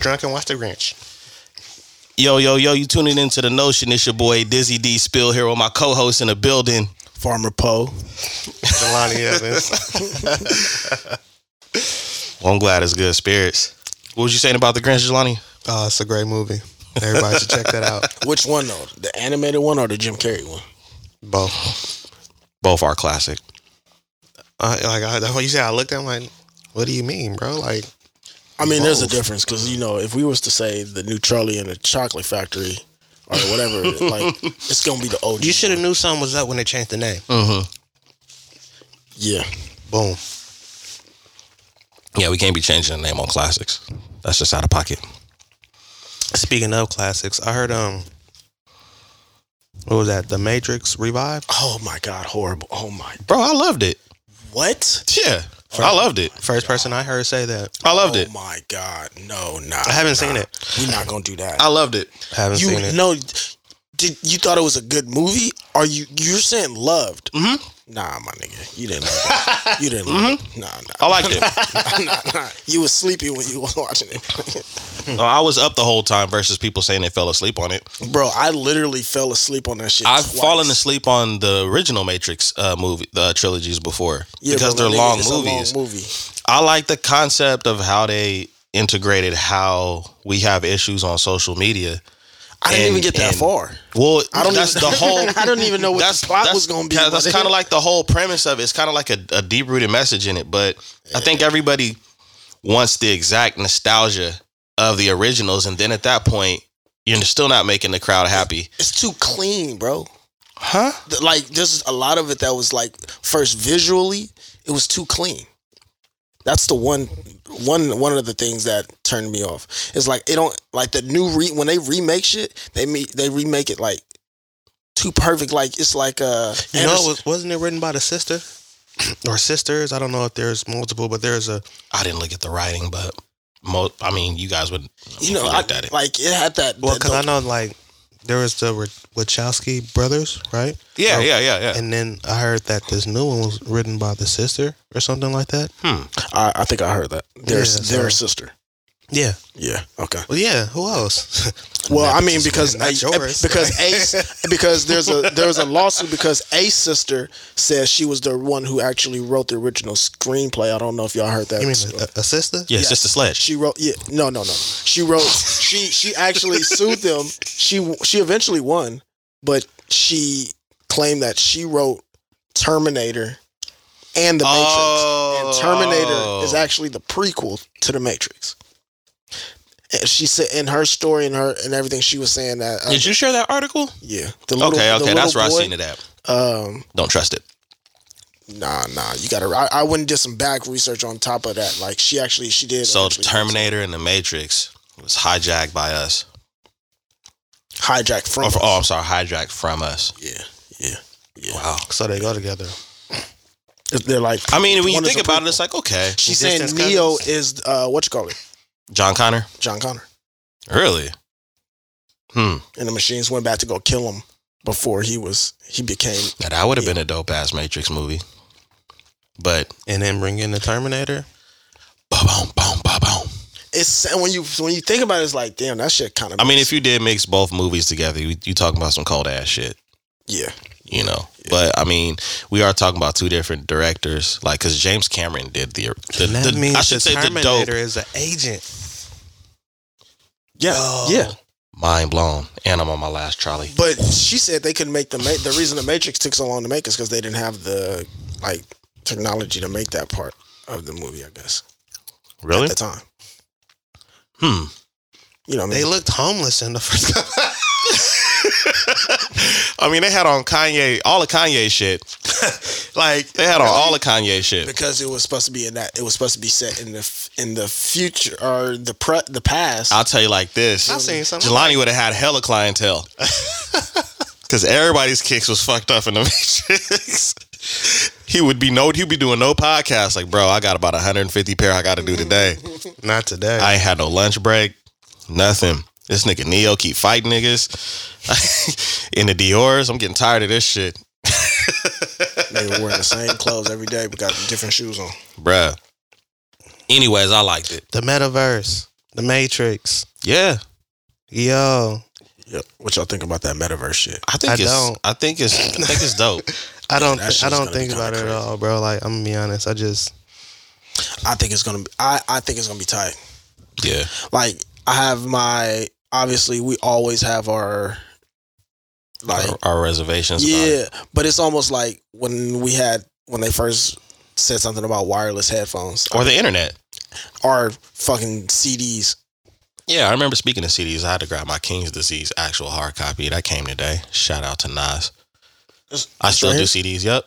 drunk and watch The Grinch. Yo, yo, yo, you tuning into the notion. It's your boy Dizzy D Spill here with my co-host in the building. Farmer Poe. Jelani Evans. Well, I'm glad it's good spirits. What was you saying about the Grinch, Jelani? Oh, it's a great movie. Everybody should check that out. Which one though? The animated one or the Jim Carrey one? Both. Both are classic. Uh, like I, that's what you said. I looked at him like, what do you mean, bro? Like, I mean, there's a difference because you know, if we was to say the new Charlie and the Chocolate Factory or whatever, like it's gonna be the OG. you should have knew something was up when they changed the name. Mm-hmm. Yeah, Boom. Yeah, we can't be changing the name on classics. That's just out of pocket. Speaking of classics, I heard um, what was that? The Matrix Revive. Oh my God, horrible. Oh my. Bro, I loved it. What? Yeah, I loved it. First person I heard say that. I loved oh it. Oh my God, no, nah. I haven't nah. seen it. We're not gonna do that. I loved it. I haven't you seen it. no. Did you thought it was a good movie? Are you you're saying loved? Mm-hmm. Nah, my nigga, you didn't. Love it. You didn't. Love it. Nah, nah. I liked it. nah, nah. You was sleepy when you was watching it. No, I was up the whole time versus people saying they fell asleep on it. Bro, I literally fell asleep on that shit. I've twice. fallen asleep on the original Matrix uh, movie, the trilogies before Yeah, because they're nigga, long it's a movies. movie. I like the concept of how they integrated how we have issues on social media. I didn't And- even get that and- far. Well, I don't that's even, the whole. I don't even know what that's the plot was going to be. That's kind of like the whole premise of it. It's kind of like a, a deep rooted message in it. But I think everybody wants the exact nostalgia of the originals, and then at that point, you're still not making the crowd happy, it's too clean, bro. huh? Like there's a lot of it that was like first visually, it was too clean. That's the one one one of the things that turned me off. It's like it don't like the new re when they remake shit, they me they remake it like too perfect. Like it's like uh You know, it was, wasn't it written by the sister or sisters? I don't know if there's multiple, but there's a. I didn't look at the writing, but most I mean, you guys would you know, I, at it. like it had that. Well, because I know like there was the Wachowski brothers, right? Yeah, Oh, yeah, yeah, yeah. And then I heard that this new one was written by the sister or something like that. Hmm. I, I think I heard that. Their Yeah, their so- sister. Yeah. Yeah. Okay. Well, yeah. Who else? Well, I mean, because not a- yours. because Ace because there's a there's a lawsuit because Ace sister says she was the one who actually wrote the original screenplay. I don't know if y'all heard that. you mean a, a sister? Yeah, it's Yes. just a sledge. She wrote yeah no no no she wrote she she actually sued them she she eventually won but she claimed that she wrote Terminator and the Matrix and Terminator is Oh. actually the prequel to the Matrix. And she said in her story and her and everything she was saying that uh, Did you share that article? yeah the little, okay, the okay, that's little where I seen it at. Um, Don't trust it. nah, nah, you gotta. I, I went and did some back research on top of that. Like she actually, she did. So the actually Terminator and the Matrix was hijacked by us. hijacked from. Oh, us. oh, I'm sorry, hijacked from us. Yeah, yeah, yeah. Wow. So they go together. They're like. I mean, when you think a about it, it's like okay, she's saying Neo cousins. is uh, what you call it, John Connor. John Connor, Really? Hmm. and the machines went back to go kill him before he was he became. Now that would have been a dope ass Matrix movie. But And then bring in the Terminator. boom, boom, boom, boom, boom. It's when you when you think about it, it's like damn, that shit kind of. I mean, if you did mix both movies together, you, you talking about some cold ass shit, yeah, you know. But I mean, we are talking about two different directors, like because James Cameron did the the, And that the means I should the say the Terminator dope. is an agent. yeah, Oh. yeah. Mind blown, and I'm on my last Charlie. But she said they couldn't make the ma- the reason the Matrix took so long to make is because they didn't have the like technology to make that part of the movie. I guess Really? at the time, Hmm. you know, what I They looked homeless in the first. I mean, they had on Kanye, all the Kanye shit. like they had on all the Kanye shit. because it was supposed to be in that it was supposed to be set in the in the future or the pre the past. I'll tell you like this: I seen something. Jelani would have had hella clientele because everybody's kicks was fucked up in the Matrix. he would be no, he'd be doing no podcast. Like, bro, I got about 150 pair I got to do today. Not today. I ain't had no lunch break, nothing. This nigga Neo keep fighting niggas in the Dior's. I'm getting tired of this shit, they were wearing the same clothes every day, but got different shoes on. bruh. Anyways, I liked it. the metaverse. The Matrix. Yeah, Yo, Yep. What y'all think about that metaverse shit? I think I it's. don't. I think it's. I think it's dope. I don't. that thi- I don't think about it at all, bro. Like I'm gonna be honest. I just I think it's gonna be. I I think it's gonna be tight. Yeah, Like I have my. Obviously, we always have our. Like our, our reservations. yeah, but it's almost like when we had when they first said something about wireless headphones or the internet. or fucking CDs. Yeah, I remember speaking of CDs. I had to grab my King's Disease actual hard copy. That came today. Shout out to Nas. It's- I still right do? CDs. Yep,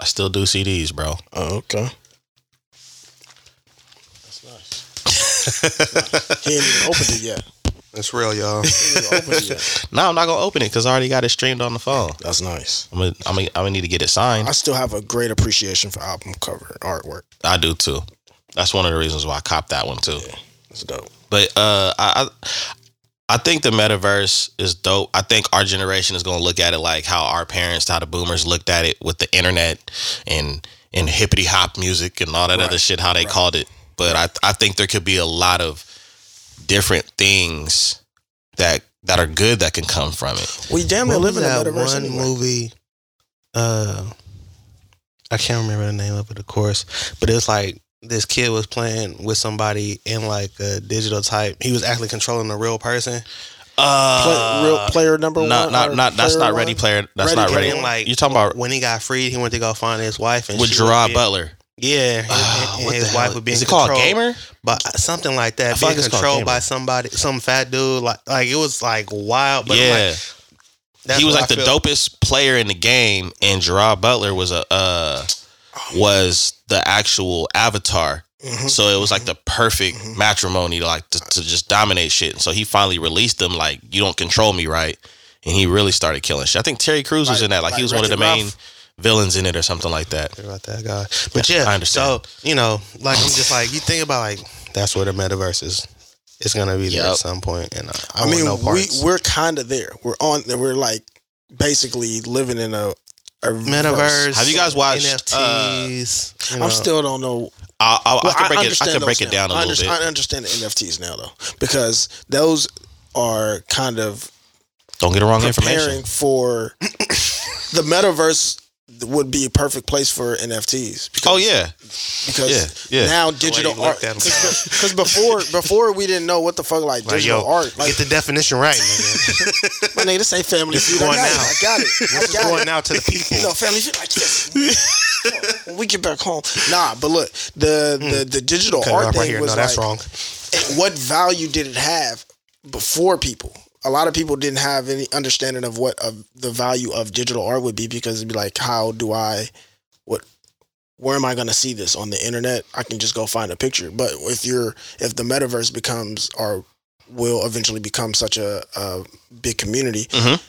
I still do CDs, bro. Oh, okay. That's nice. he ain't even opened it yet. it's real, y'all. He ain't even opened it yet. no, I'm not gonna open it because I already got it streamed on the phone. That's nice. I'm gonna, I'm gonna, I'm gonna need to get it signed. I still have a great appreciation for album cover artwork. I do too. That's one of the reasons why I copped that one too. It's dope. But uh, I, I I think the metaverse is dope. I think our generation is gonna look at it like how our parents, how the boomers looked at it with the internet and and hippity hop music and all that Right. other shit, how they Right. called it. But I I think there could be a lot of different things that that are good that can come from it. We damn near What live in the that one anyway. movie? Uh, I can't remember the name of it, of course, but it's like this kid was playing with somebody in like a digital type. He was actually controlling a real person. Uh, Play, real player number not one. not or not that's player not Ready one? Player. That's Ready not Ready. And like you talking about when he got freed, he went to go find his wife and with she Gerard being- Butler? Yeah, and, Ah, and his wife was being Is it called Gamer? But something like that. Being like controlled by somebody, some fat dude. Like like it was like wild. But yeah. like, he was like I the feel. dopest player in the game, and Gerard Butler was a uh, was the actual avatar. Mhm. So it was like the perfect Mhm. matrimony like to, to just dominate shit. And so he finally released them like you don't control me, right? And he really started killing shit. I think Terry Crews was Like- in that. Like, he like was one of the main. Villains in it or something like that. Sorry about that guy. But Yeah, yeah, I understand. So you know, like I'm just like you think about like that's where the metaverse is. It's gonna be there Yep. at some point, and I, I, I mean, no we we're kind of there. We're on. We're like basically living in a, a metaverse. Have you guys watched, uh, NFTs? you know. I'm still don't know. I, I, Well, I can break it. I can break those it down a now. I little under- bit. I understand the NFTs now though, because those are kind of Don't get the wrong preparing information. for the metaverse. Would be a perfect place for NFTs. Because, Oh yeah, because yeah, yeah. now digital art. looked at 'em. Because before, before we didn't know what the fuck like Like, digital yo, art. Like, get the definition right, nigga. my nigga, this ain't family feud. I going got it. now. I got it. I This is got it. going out to the people. You know, family feud. Like, yes. when we get back home, nah. But look, the hmm. the, the digital Cut art thing right here. was No, that's like, wrong. what value did it have before people? A lot of people didn't have any understanding of what of the value of digital art would be because it'd be like, how do I, what, where am I going to see this on the internet? I can just go find a picture. But if you're, if the metaverse becomes or will eventually become such a, a big community, Mhm.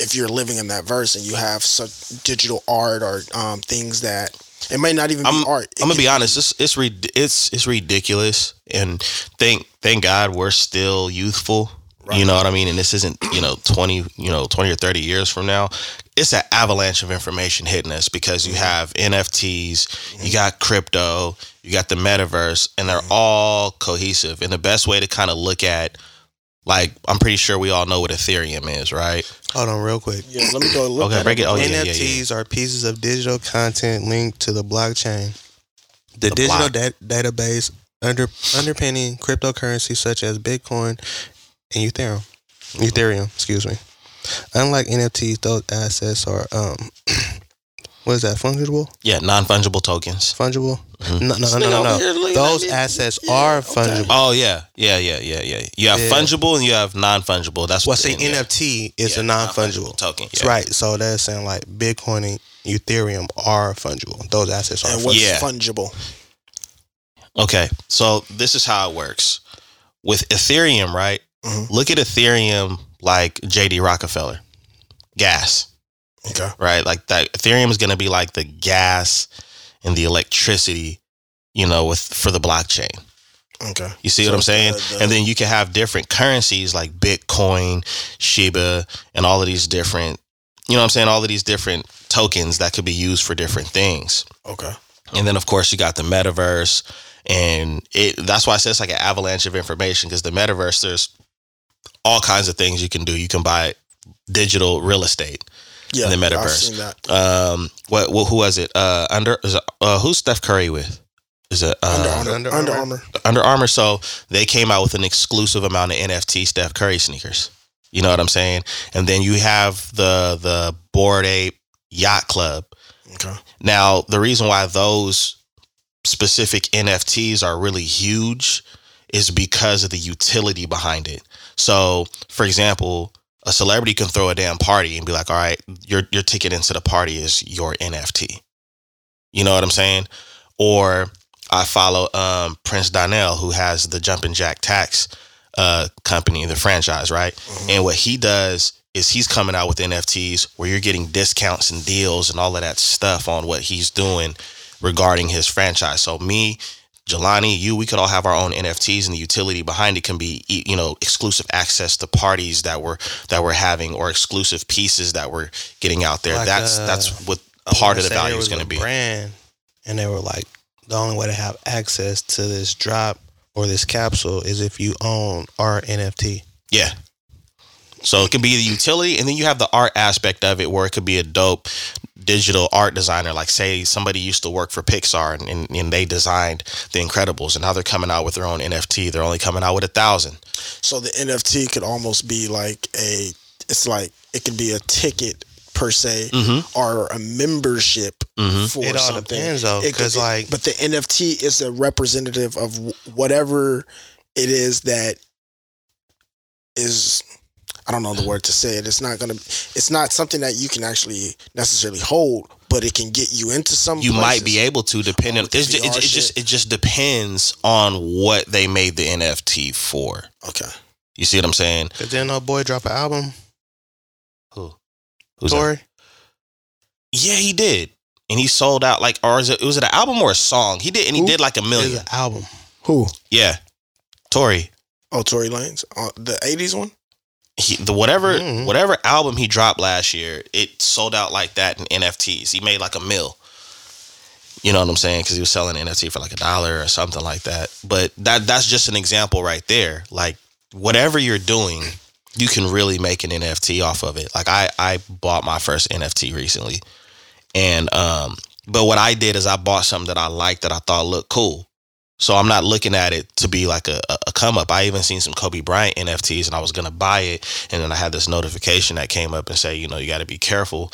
if you're living in that verse and you have such digital art or um, things that it may not even I'm- be art. It I'm gonna be honest. It's it's it's it's ridiculous, and thank thank God we're still youthful. You know what I mean? And this isn't you know twenty you know twenty or thirty years from now. It's an avalanche of information hitting us because you have NFTs, you got crypto, you got the metaverse, and they're all cohesive. And the best way to kind of look at, like, I'm pretty sure we all know what Ethereum is, right? Hold on, real quick. Yeah, let me go look Okay, break it- oh, yeah, yeah, NFTs are pieces of digital content linked to the blockchain. The, The digital block. da- database under underpinning cryptocurrency such as Bitcoin and Ethereum. Ethereum, excuse me. Unlike NFTs, those assets are um, what is that? Fungible? Yeah, non fungible tokens. Fungible? Mhm. No, no, no, no, no. no. Those assets Yeah, are okay. fungible. Oh yeah, yeah, yeah, yeah, yeah. You have Yeah. fungible and you have non fungible. That's Well, what see, the- yeah. NFT is Yeah, a non-fungible. token. That's yeah. right. So they're saying like Bitcoin and Ethereum are fungible. Those assets are. And what's Yeah. fungible? Okay, so this is how it works with Ethereum, right? Mhm. Look at Ethereum like JD Rockefeller, gas, Okay. right? Like that. Ethereum is going to be like the gas and the electricity, you know, with for the blockchain. Okay. You see So what I'm saying? the- the- and then you can have different currencies like Bitcoin, Shiba, and all of these different, you know what I'm saying? All of these different tokens that could be used for different things. Okay. And then, of course, you got the metaverse. and it that's why I say it's like an avalanche of information because the metaverse there's all kinds of things you can do. You can buy digital real estate. Yeah, the I've metaverse. seen that. Um, what, what who was it? Uh, under is it, uh, who's Steph Curry with? Is it Under uh, Armour. Under Under, Armour. Armour. Under Armour? So they came out with an exclusive amount of NFT Steph Curry sneakers. You know what I'm saying? And then you have the the Bored Ape Yacht Club. Okay. Now, the reason why those specific NFTs are really huge is because of the utility behind it. So, for example, a celebrity can throw a damn party and be like, "All right, your your ticket into the party is your NFT." You know what I'm saying? Or I follow um, Prince Donnell, who has the Jumpin' Jax Tax uh, company, the franchise, right? Mhm. And what he does is he's coming out with NFTs where you're getting discounts and deals and all of that stuff on what he's doing regarding his franchise. So me, Jelani, you, we could all have our own NFTs, and the utility behind it can be, you know, exclusive access to parties that we're that we're having, or exclusive pieces that we're getting out there. Like, that's uh, that's what I part of the value is going to be. Brand, and they were like, the only way to have access to this drop or this capsule is if you own our NFT. Yeah. So it can be the utility, and then you have the art aspect of it, where it could be a dope digital art designer. Like, say somebody used to work for Pixar, and, and, and they designed The Incredibles, and now they're coming out with their own NFT. They're only coming out with a thousand. So the NFT could almost be like a. It's like it could be a ticket per se, Mm-hmm. or a membership Mm-hmm. for It all something. depends though, It could- because like but the NFT is a representative of whatever it is that is. I don't know the word to say it. It's not gonna. It's not something that you can actually necessarily hold, but it can get you into some. You might be able to, depending. with the It's ju- it, it just it just depends on what they made the NFT for. Okay. You see what I'm saying? Cause then no boy drop an album. Who? Who's that? Tory. Yeah, he did, and he sold out like, or is it was it an album or a song? He did, and he Who? did like a It's million. an album. Who? Yeah, Tory. Oh, Tory Lanez, uh, the '80s one. He, the whatever Mhm. whatever album he dropped last year, it sold out like that in NFTs. He made like a mill. You know what I'm saying? Because he was selling NFT for like a dollar or something like that. But that that's just an example right there. Like whatever you're doing, you can really make an NFT off of it. Like I I bought my first NFT recently, and um, but what I did is I bought something that I liked that I thought looked cool. So I'm not looking at it to be like a, a, come up. I even seen some Kobe Bryant NFTs and I was gonna buy it, and then I had this notification that came up and say, you know, you got to be careful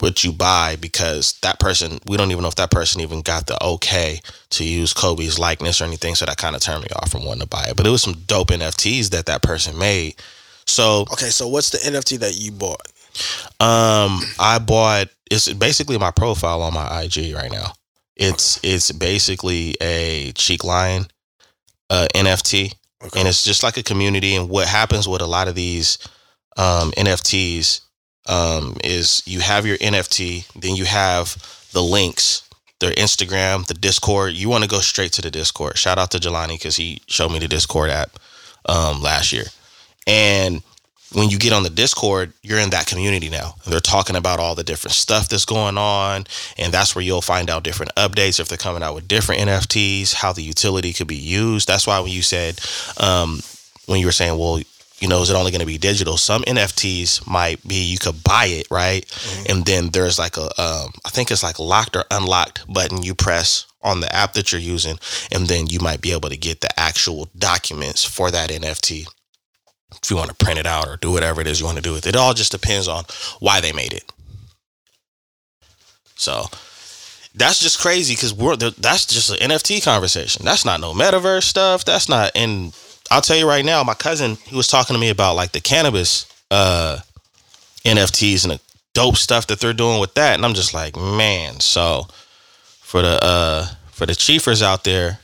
what you buy because that person, we don't even know if that person even got the okay to use Kobe's likeness or anything. So that kind of turned me off from wanting to buy it. But it was some dope NFTs that that person made. So Okay, so what's the NFT that you bought? um, I bought. It's basically my profile on my IG right now. It's it's basically a cheek line uh, NFT, Okay. and it's just like a community. And what happens with a lot of these um, NFTs um, is you have your NFT, then you have the links, their Instagram, the Discord. You want to go straight to the Discord. Shout out to Jelani because he showed me the Discord app um, last year, and when you get on the Discord, you're in that community now. And they're talking about all the different stuff that's going on. And that's where you'll find out different updates if they're coming out with different NFTs, how the utility could be used. That's why when you said, um, when you were saying, well, you know, is it only going to be digital? Some NFTs might be you could buy it, right? And then there's like a, um, I think it's like locked or unlocked button you press on the app that you're using, and then you might be able to get the actual documents for that NFT if you want to print it out or do whatever it is you want to do with it. It all just depends on why they made it. So that's just crazy because we're that's just an NFT conversation. That's not no metaverse stuff. That's not. And I'll tell you right now, my cousin he was talking to me about like the cannabis uh, NFTs and the dope stuff that they're doing with that, and I'm just like, man. So for the uh, for the chiefers out there,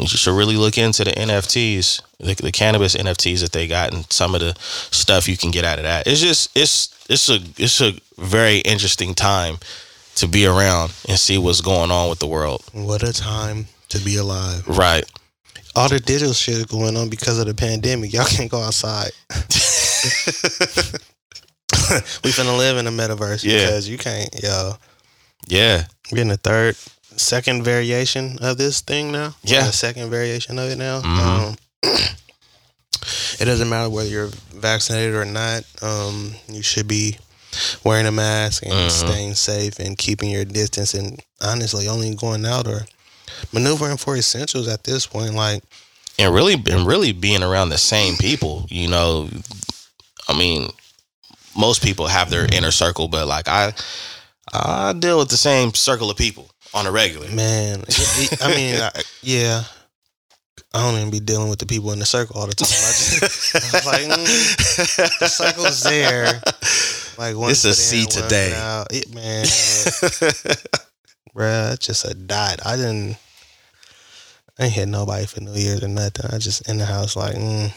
you should really look into the NFTs, the, the cannabis NFTs that they got, and some of the stuff you can get out of that. It's just it's it's a it's a very interesting time to be around and see what's going on with the world. What a time to be alive. Right. All the digital shit is going on because of the pandemic. Y'all can't go outside. we finna live in a metaverse Yeah. because you can't, yo. Yeah. We're in the third second variation of this thing now. Yeah. second variation of it now. Mhm. Um, it doesn't matter whether you're vaccinated or not. Um, you should be wearing a mask and Mhm. staying safe and keeping your distance and honestly only going out or maneuvering for essentials at this point. Like and really and really being around the same people you know i mean most people have their inner circle but like i i deal with the same circle of people on a regular man, it- it- I mean, I, yeah. I don't even be dealing with the people in the circle all the time. I just I was like, mm, the circle's there. Like one It's a foot in, C one foot today. It, man, bruh, it's just a dot. I didn't. I ain't hit nobody for New Year's or nothing. I just in the house like, mm,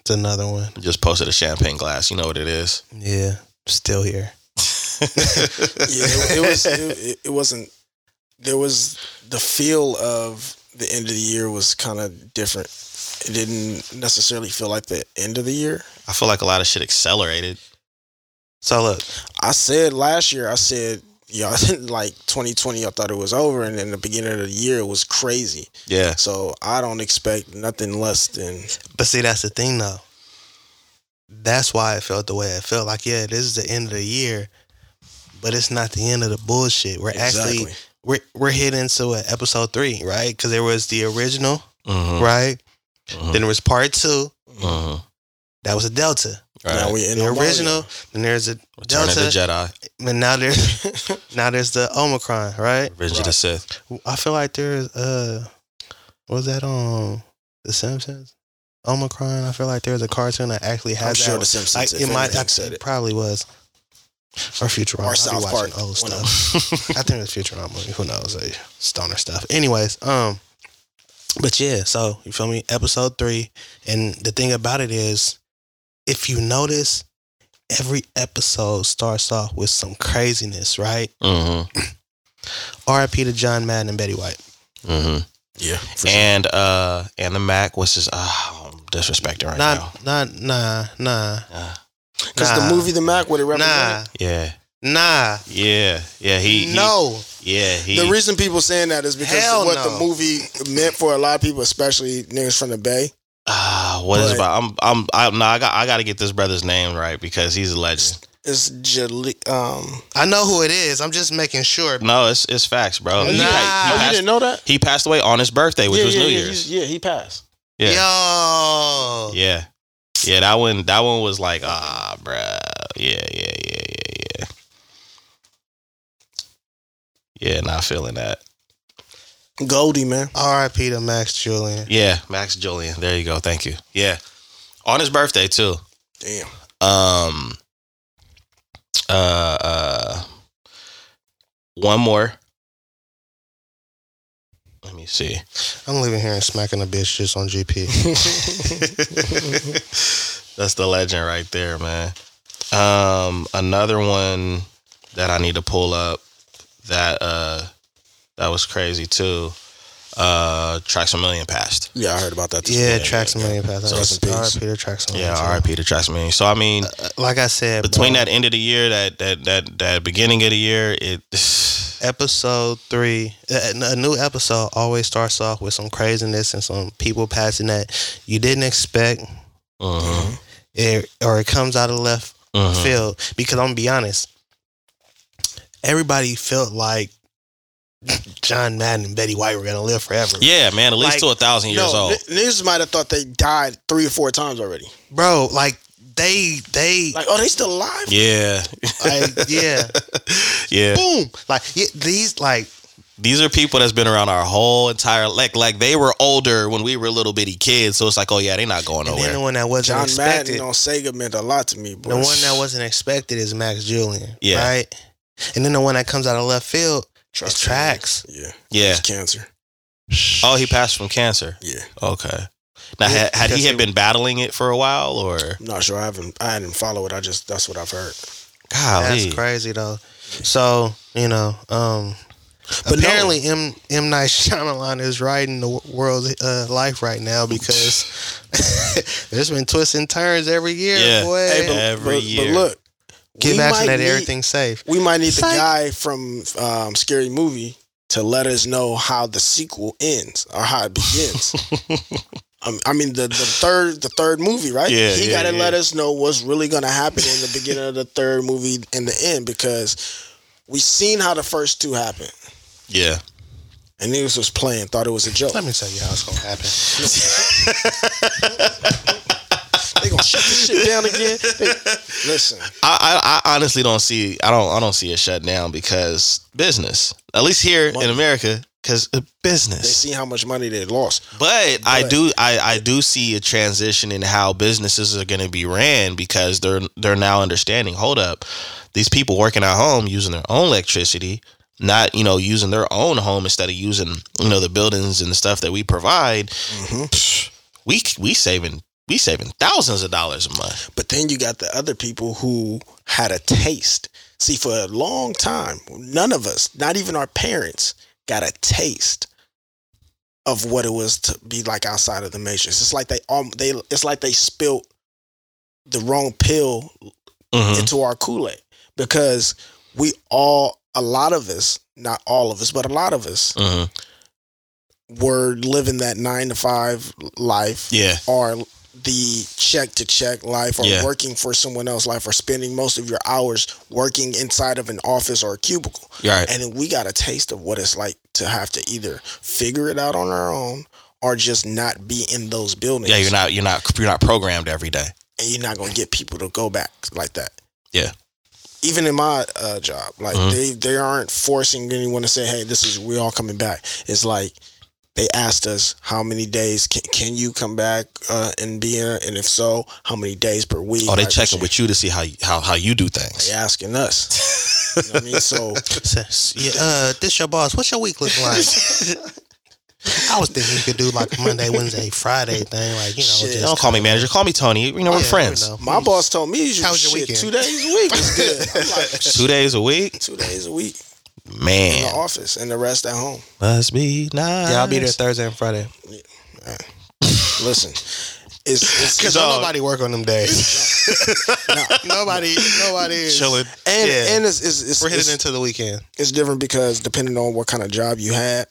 it's another one. just posted a champagne glass you know what it is Yeah, still here. Yeah, it, it was. It, it wasn't. There was the feel of the end of the year was kind of different. It didn't necessarily feel like the end of the year. i feel like a lot of shit accelerated So look, I said last year. I said, "Yo, like 2020, I thought it was over, and then the beginning of the year it was crazy." yeah So I don't expect nothing less than but see, that's the thing though. That's why it felt the way it felt. Like, yeah, this is the end of the year, but it's not the end of the bullshit. We're actually exactly. We're we're hitting to a episode three, right? Because there was the original, mm-hmm. right? Mhm. Then there was part two. hmm That was a Delta. right Now we in The original. Then there's a return of the Delta. jedi And now there's now there's the Omicron, right? revenge of the sith I feel like there's uh, what was that on The Simpsons? Omicron. I feel like there's a cartoon that actually has I'm that. sure the Simpsons. Like, it might. anything, I, it it. probably was. Or Futurama. Or I be South watching Park, Old one of stuff. I think it's Futurama. Who knows? Like, stoner stuff. Anyways, um, but yeah. So you feel me? Episode three, and the thing about it is, if you notice, every episode starts off with some craziness, right? Mm-hmm. R.I.P. to John Madden and Betty White. Mm-hmm. Yeah, for sure. and uh and the Mack was just uh, disrespecting right now Not, not, nah, nah, Uh, because nah. the movie The Mack, what it nah, represented. yeah nah. yeah yeah he, he no, yeah he The reason people saying that is because of what no. the movie meant for a lot of people, especially niggas from the Bay. Ah, what is it But- about? I'm, I'm, I'm. No, I got, I got to get this brother's name right because he's a legend. It's Jali- um. I know who it is. I'm just making sure. No, it's, it's facts, bro. Nah. pa- he Oh, you didn't know that? he passed away on his birthday, which yeah, was yeah, New yeah, Year's. Yeah, he passed. Yeah, Yo, yeah, yeah. That one, that one was like, ah, bruh. Yeah, yeah, yeah, yeah, yeah. Yeah, not feeling that. Goldie, man. R.I.P. to Max Julien. Yeah, Max Julien. There you go. Thank you. Yeah, on his birthday too. Damn. Um. Uh. Uh. One more. Let me see. I'm leaving here and smacking a bitch just on GP. That's the legend right there, man. Um, another one that I need to pull up that uh that was crazy too. Uh, Traxamillion passed. Yeah, I heard about that. yeah, morning. Traxamillion passed. So rest in peace. R.I.P. to Traxamillion. Yeah, too. R.I.P. to Traxamillion. So I mean, Uh, Like I said, between bro, that end of the year, that that that that beginning of the year, it. episode three, a, a new episode always starts off with some craziness and some people passing that you didn't expect, Mhm, it, or it comes out of left mhm. field. Because I'm gonna be honest, everybody felt like John Madden and Betty White were gonna live forever. Yeah, man, at least Like, to a thousand years no, old. n- niggas might have thought they died three or four times already. bro, like they they Like, oh, they still alive? Yeah, like yeah, yeah. boom, like yeah, these like These are people that's been around our whole entire like like they were older when we were little bitty kids. So it's like, oh yeah, they're not going and then the nowhere. one that wasn't John expected. Madden on Sega meant a lot to me. Boy. The one that wasn't expected is Max Julien. Yeah. Right? And then the one that comes out of left field Trust is me. Tracks. Yeah. Yeah. It's cancer. Oh, he passed from cancer. Yeah. Okay. Now, Yeah, had, had he had been battling it for a while, or I'm not sure. I haven't. I hadn't followed it. I just that's what I've heard. God, That's crazy though. So, you know, um But no. apparently M M Night Shyamalan is riding the w- world's uh, life right now because there's been twists and turns every year, Yeah. boy. Hey, but, Every but, year. but look, Get we vaccinated, might everything's safe. We might need the Psych. guy from um, Scary Movie to let us know how the sequel ends or how it begins. Um, I mean the, the third the third movie, right? Yeah, he yeah, got to yeah. let us know what's really going to happen in the beginning of the third movie and the end because we seen how the first two happened. Yeah. And niggas was playing, thought it was a joke. Let me tell you how it's gonna happen. They gonna shut this shit down again. They- listen, I, I, I honestly don't see I don't I don't see it shut down because business. At least here Money. in America, because they business. They see how much money they lost. But I do I, I do see a transition in how businesses are gonna be ran because they're they're now understanding, hold up, these people working at home using their own electricity, not, you know, using their own home instead of using, you know, the buildings and the stuff that we provide, mm-hmm. psh, we we saving we saving thousands of dollars a month. But then you got the other people who had a taste. See, for a long time, none of us, not even our parents, got a taste of what it was to be like outside of the matrix. It's like they um they it's like they spilt the wrong pill Mhm. into our Kool-Aid because we all a lot of us, not all of us, but a lot of us Mhm. were living that 9 to 5 life Yeah. or the check to check life or Yeah. working for someone else life or spending most of your hours working inside of an office or a cubicle. Right. And then we got a taste of what it's like to have to either figure it out on our own or just not be in those buildings. Yeah, you're not you're not you're not programmed every day. and you're not gonna get people to go back like that. Yeah. Even in my uh, job, like Mhm. they they aren't forcing anyone to say, "Hey, this is we all coming back." It's like they asked us how many days can, can you come back uh, and be here, and if so, how many days per week? Oh, they checking with you to see how you, how how you do things. They asking us. you know what I mean? So yeah, uh, this your boss. What's your week look like? I was thinking you could do like a Monday, Wednesday, Friday thing, like you know. Shit. just Don't call me manager. Call me Tony. You know we're Yeah, friends. you know. my boss told me, How was your shit, weekend? two days a week was good. Like, Two days a week, two days a week in the man. office, and the rest at home. Must be nice. Yeah, I'll be there Thursday and Friday. Listen, it's, it's Cause Dog. don't nobody work on them days. nobody, nobody is Chilling. and Yeah. and it's it's, it's, We're headed it's, into the weekend. it's different because depending on what kind of job you had,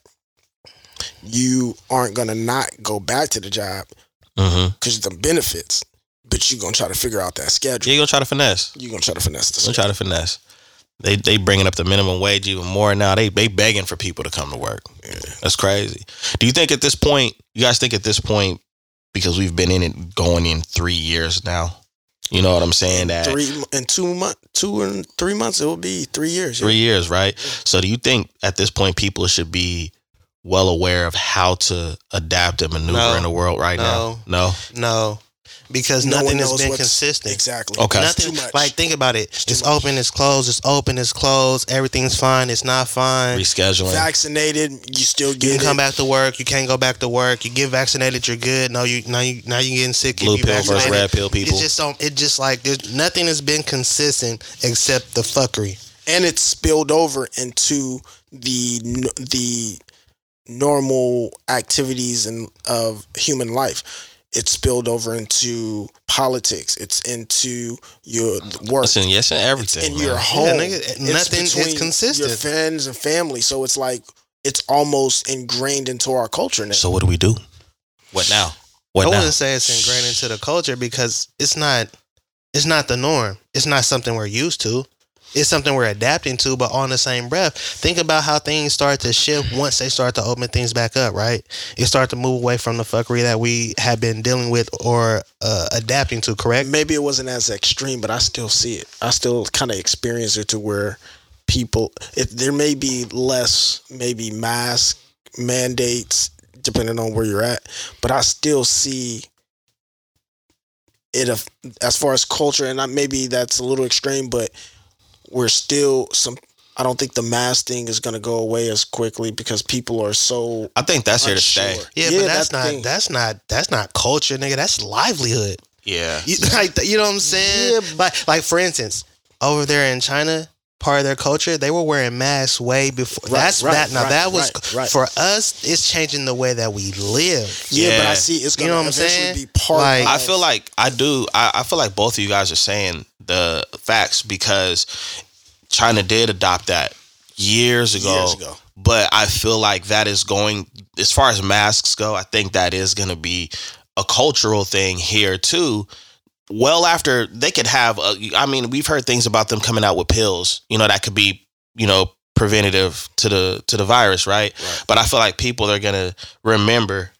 you aren't gonna not go back to the job Mm-hmm. because the benefits, but you're gonna try to figure out that Yeah, schedule. you gonna try to finesse. You're gonna try to finesse the Gonna try to finesse. They they bringing up the minimum wage even more now. They they begging for people to come to work. That's crazy. Do you think at this point, you guys think at this point, because we've been in it going in three years now, you know what I'm saying? That Three in two month, two and three months, it will be three years. yeah. three years, right? So do you think at this point people should be well aware of how to adapt and maneuver No. in the world right No. now? No. No, because No nothing has been consistent. Exactly. Okay. Nothing too much. like think about it. too It's open, it's closed. It's open, it's closed. Everything's fine. It's not fine. Rescheduling. vaccinated, you still get. You get can come back to work. You can't go back to work. You get vaccinated. You're good. No, you now you now you getting sick. if Blue you pill versus red pill people. It just don't. It just like there's nothing has been consistent except the fuckery. and it's spilled over into the the normal activities and of human life. It's spilled over into politics. It's into your work. Listen, yes, and everything. in man. your home. nigga, It's nothing is consistent. Your friends and family. So it's like it's almost ingrained into our culture now. So what do we do? What now? What I now? wouldn't say it's ingrained into the culture because it's not. It's not the norm. It's not something we're used to. It's something we're adapting to, but on the same breath, think about how things start to shift once they start to open things back up, right? It start to move away from the fuckery that we have been dealing with or uh, adapting to, correct? Maybe it wasn't as extreme, but I still see it. I still kind of experience it to where people, if there may be less, maybe mask mandates, depending on where you're at, but I still see it as far as culture, and I, maybe that's a little extreme, but we're still some. I don't think the mask thing is going to go away as quickly because people are so I think that's here to stay. Yeah, Yeah, but that's that's not thing. that's not that's not culture, nigga. That's livelihood. Yeah. You, like you know what I'm saying? Yeah. Like like for instance, over there in China, part of their culture, they were wearing masks way before. Right, that's right, that. Now right, that was right, right. for us. It's changing the way that we live. Yeah, but I see it's You going know to what I'm eventually saying? be part. Like- of, I feel like I do. I, I feel like both of you guys are saying the facts because China did adopt that years ago. Years ago. but I feel like that is going as far as masks go. I think that is going to be a cultural thing here too. Well, after they could have, a, I mean, we've heard things about them coming out with pills. You know, that could be, you know, preventative to the to the virus, right? Right. But I feel like people are gonna remember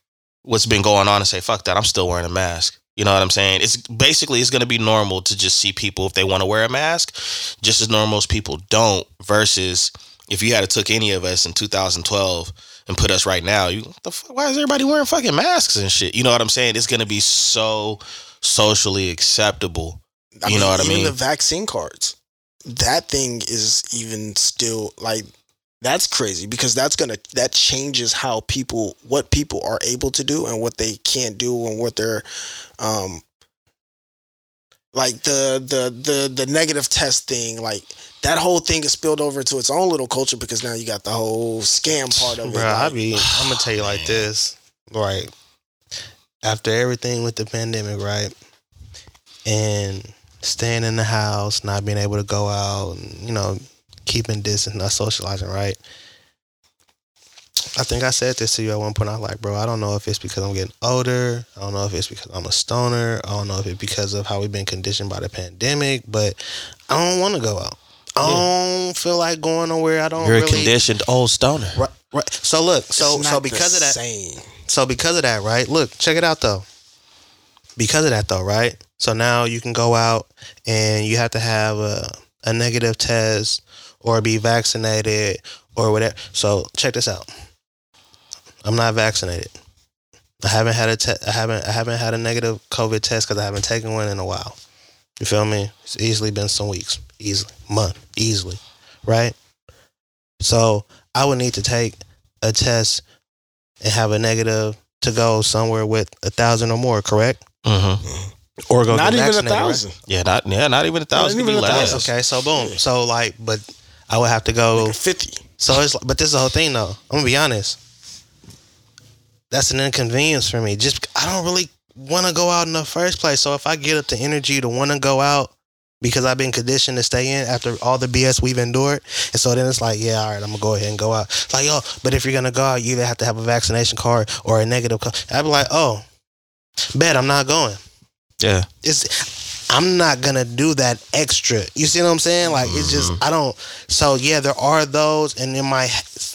what's been going on and say, "Fuck that! I'm still wearing a mask." You know what I'm saying? It's basically it's gonna be normal to just see people if they want to wear a mask, just as normal as people don't. Versus if you had to took any of us in 2012 and put us right now, you what the fuck, why is everybody wearing fucking masks and shit? You know what I'm saying? It's gonna be so socially acceptable. You know what I mean? The vaccine cards, that thing is even still like that's crazy because that's gonna that changes how people what people are able to do and what they can't do and what they're um like the the the the negative test thing like that whole thing is spilled over to its own little culture because now you got the whole scam part of it. Bro, I like- be I'm gonna tell you like this. Right. After everything with the pandemic, right? And staying in the house, not being able to go out, and, you know, keeping distance, not socializing, right? I think I said this to you at one point. I was like, bro, I don't know if it's because I'm getting older. I don't know if it's because I'm a stoner. I don't know if it's because of how we've been conditioned by the pandemic, but I don't want to go out. I don't feel like going nowhere. I don't You're a really conditioned old stoner. Right, right. So look, so it's so because the of that, same. so because of that, right? Look, check it out though. Because of that though, right? So now you can go out and you have to have a, a negative test or be vaccinated or whatever. So check this out. I'm not vaccinated. I haven't had a te- I haven't I haven't had a negative COVID test because I haven't taken one in a while. You feel me? It's easily been some weeks, easily month, easily, right? So I would need to take a test and have a negative to go somewhere with a thousand or more, correct? Mm-hmm. Or go Not get even a vaccinated, right? thousand. Yeah, not yeah, not even a thousand. even a thousand. Okay, so boom. So like, but I would have to go. Like Fifty. So it's but this is the whole thing though. I'm gonna be honest. That's an inconvenience for me. Just I don't really want to go out in the first place. So if I get up the energy to want to go out because I've been conditioned to stay in after all the BS we've endured, and so then it's like, yeah, all right, I'm gonna go ahead and go out. It's like, yo, but if you're gonna go out, you either have to have a vaccination card or a negative card. I'd be like, oh, bet I'm not going. Yeah. It's I'm not gonna do that extra. You see what I'm saying? Like it's just mm-hmm. I don't. So yeah, there are those, and in my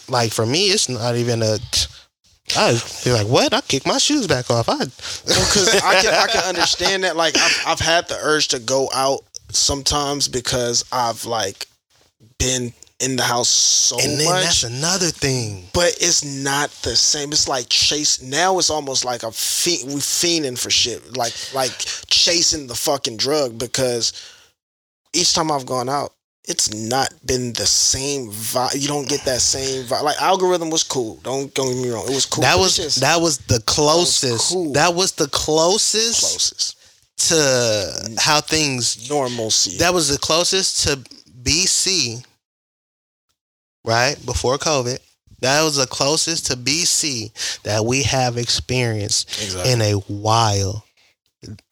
like for me, it's not even a. I be like, what? I kick my shoes back off. I because I can I can understand that. Like I've I've had the urge to go out sometimes because I've like been in the house so and then much. that's another thing. but it's not the same. It's like chase. Now it's almost like a fe- we fiending for shit. Like like chasing the fucking drug because each time I've gone out, it's not been the same vibe. You don't get that same vibe. Like algorithm was cool. Don't don't get me wrong. It was cool. that was just that was the closest. cool. That was the closest closest to how things normalcy. that was the closest to BC, right? Before COVID. That was the closest to BC that we have experienced exactly. in a while.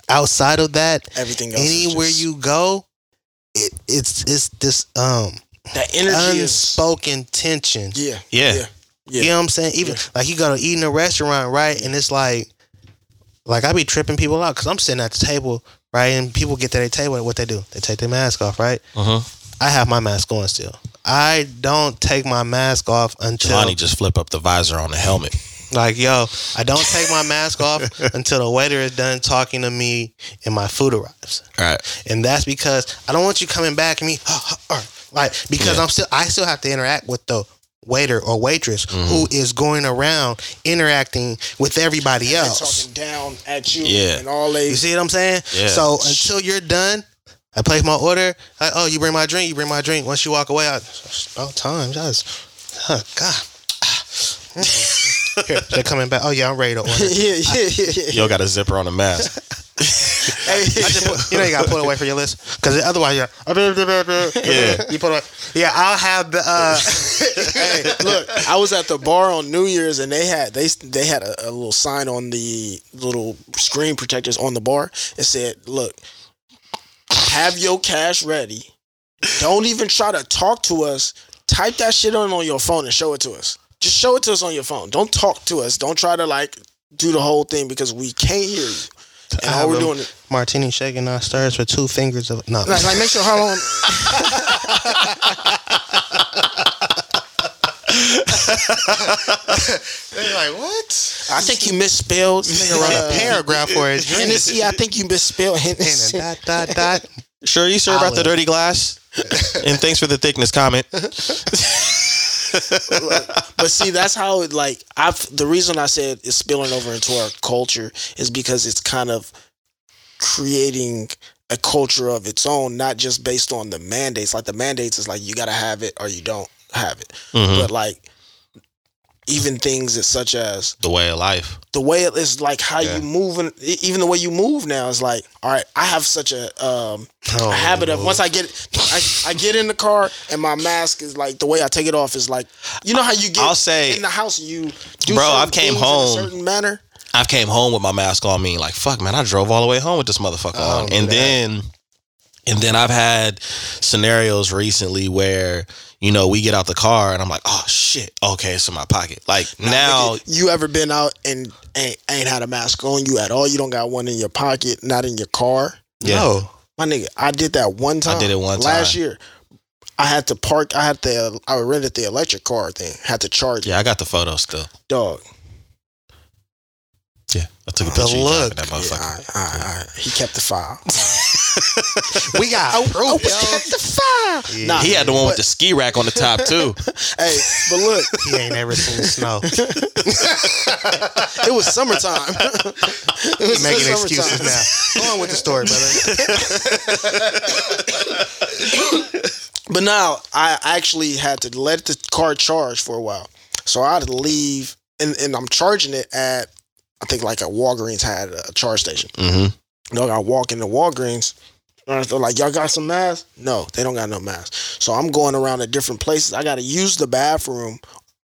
Outside of that, Everything else. anywhere just- you go, it, it's it's this um that energy is unspoken tension. yeah Yeah. yeah yeah. You know what I'm saying? Even Yeah. like you go to eat in a restaurant, right? And it's like, like I be tripping people out because I'm sitting at the table, right? And people get to their table, what they do? They take their mask off, right? Uh-huh. I have my mask on still. I don't take my mask off until Jelani just flip up the visor on the helmet. like yo, I don't take my mask off until the waiter is done talking to me and my food arrives. All right. And that's because I don't want you coming back and me ah, ah, ah, like because Yeah. I'm still I still have to interact with the waiter or waitress Mm-hmm. who is going around interacting with everybody They're else. talking down at you Yeah. and all they You see what I'm saying? Yeah. So until you're done, I place my order. I, oh, you bring my drink. You bring my drink. Once you walk away, I oh time just oh God. Here, they're coming back. Oh yeah, I'm ready to order. yeah yeah yeah yeah. Yo got a zipper on the mask. Hey, I just put, you know you gotta put it away for your list because otherwise you're Yeah. you put it away. Yeah, I'll have the uh, hey, look, I was at the bar on New Year's and they had they they had a, a little sign on the little screen protectors on the bar. It said, "Look, have your cash ready. Don't even try to talk to us. type that shit on on your phone and show it to us. Just show it to us on your phone. Don't talk to us. Don't try to like do the whole thing because we can't hear you. And all we're doing is Martini shaking our stars with two fingers of no. like, like make sure how long. They're like what? I think you misspelled. Nigga wrote a uh, paragraph for his drink. Hennessy. I think you misspelled And Hennessy. dot dot dot. Sure, you sure about the dirty glass? and thanks for the thickness comment. but see, that's how it like. I've the reason I said it's spilling over into our culture is because it's kind of creating a culture of its own, not just based on the mandates. Like the mandates is like you got to have it or you don't have it. Mhm. But like even things as such as The way of life. the way it is like how Yeah. you move and even the way you move now is like all right i have such a um Oh, a habit of once i get I, I get in the car and my mask is like the way i take it off is like you know how you get I'll say- in the house you do Bro, I've came home- in a certain manner I came home with my mask on me, like fuck, man. I drove all the way home with this motherfucker I on, and that. then, and then I've had scenarios recently where you know we get out the car and I'm like, oh shit, okay, it's in my pocket. Like now, Nigga, you ever been out and ain't, ain't had a mask on you at all you don't got one in your pocket not in your car yeah, No. my nigga i did that one time I did it one last year I had to park. I had to. I rented the electric car thing. Had to charge. it. yeah, I got the photo still. Dog. Yeah, I took a The picture. of look. That Yeah, motherfucker. all right, all right, all right. He kept the file. We got oh, oh, proof, oh, yo. kept the file. Yeah. Nah, He had the one with the ski rack on the top too. Hey, but look, He ain't ever seen snow. it was summertime. it was Making summertime. excuses now. Go on with the story, brother. But now I actually had to let the car charge for a while, so I had to leave, and, and I'm charging it at I think like a Walgreens had a charge station. Mm-hmm. Dog, I walk into Walgreens. And they're like, y'all got some masks? No, they don't got no masks. So I'm going around to different places. I got to use the bathroom.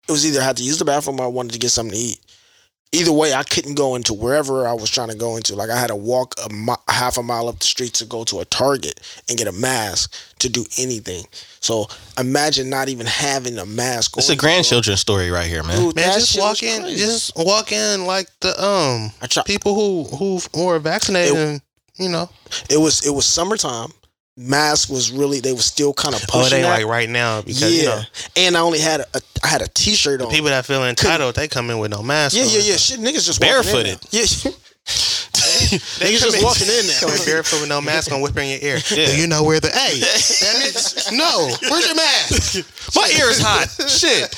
It was either I had to use the bathroom or I wanted to get something to eat. Either way, I couldn't go into wherever I was trying to go into. Like I had to walk a mi- half a mile up the street to go to a Target and get a mask to do anything. So imagine not even having a mask. It's a you, grandchildren story right here, man. Dude, Man, just shit walk in, crazy. just walk in like the um I try, people who who who are vaccinated. It- and, you know, it was it was summertime. Mask was really they were still kind of pushing. oh, they that. like right now because yeah, you know and I only had a, I had a t-shirt on. people that feel entitled, they come in with no mask. yeah, yeah, yeah. Shit, niggas just Barefooted. Yeah, They Niggas just walking in there. Coming barefoot with no mask on, whispering in your ear. Yeah. Do you know where the hey? Damn it! No, where's your mask? My ear is hot. Shit.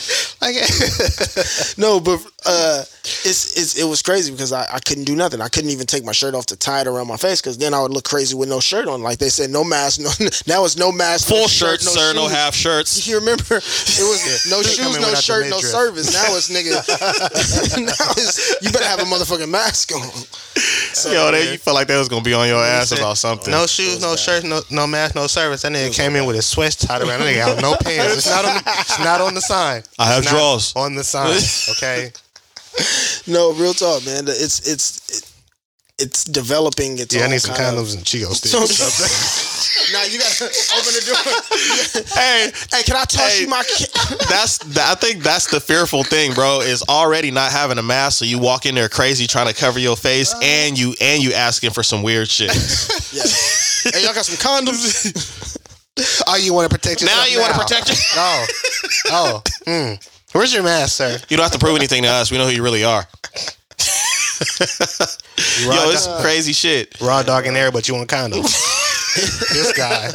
Like, no, but uh, it's, it's it was crazy because I, I couldn't do nothing. I couldn't even take my shirt off to tie it around my face because then I would look crazy with no shirt on. Like they said, no mask. No, now it's no mask, Full no shirt, shirts, sir. No half shirts. You remember? It was no shoes, come in no shirt, no service. Now it's nigga. now it's you better have a motherfucking mask on. So, Yo, they, you felt like they was gonna be on your ass said, about something. no shoes, no shirt, no no mask, no service. That nigga came in with his sweats tied around. That nigga got no pants. It's not on. The, it's not on the sign. I have It's not drawers. on the sign. Okay. no, real talk, man. It's it's it, it's developing. Its Yeah, I need some kind of- condoms and Chico sticks. Now you gotta open the door. Hey, hey, can I toss Hey. you my? Ki- that's I think that's the fearful thing, bro. Is already not having a mask, so you walk in there crazy trying to cover your face, and you and you asking for some weird shit. yeah. Hey, y'all got some condoms? oh, you want to protect yourself? now you want to protect you. Oh, oh. Hmm. Where's your mask, sir? You don't have to prove anything to us. We know who you really are. Yo, it's dog, crazy shit. raw dog in there, but you want condoms. this guy.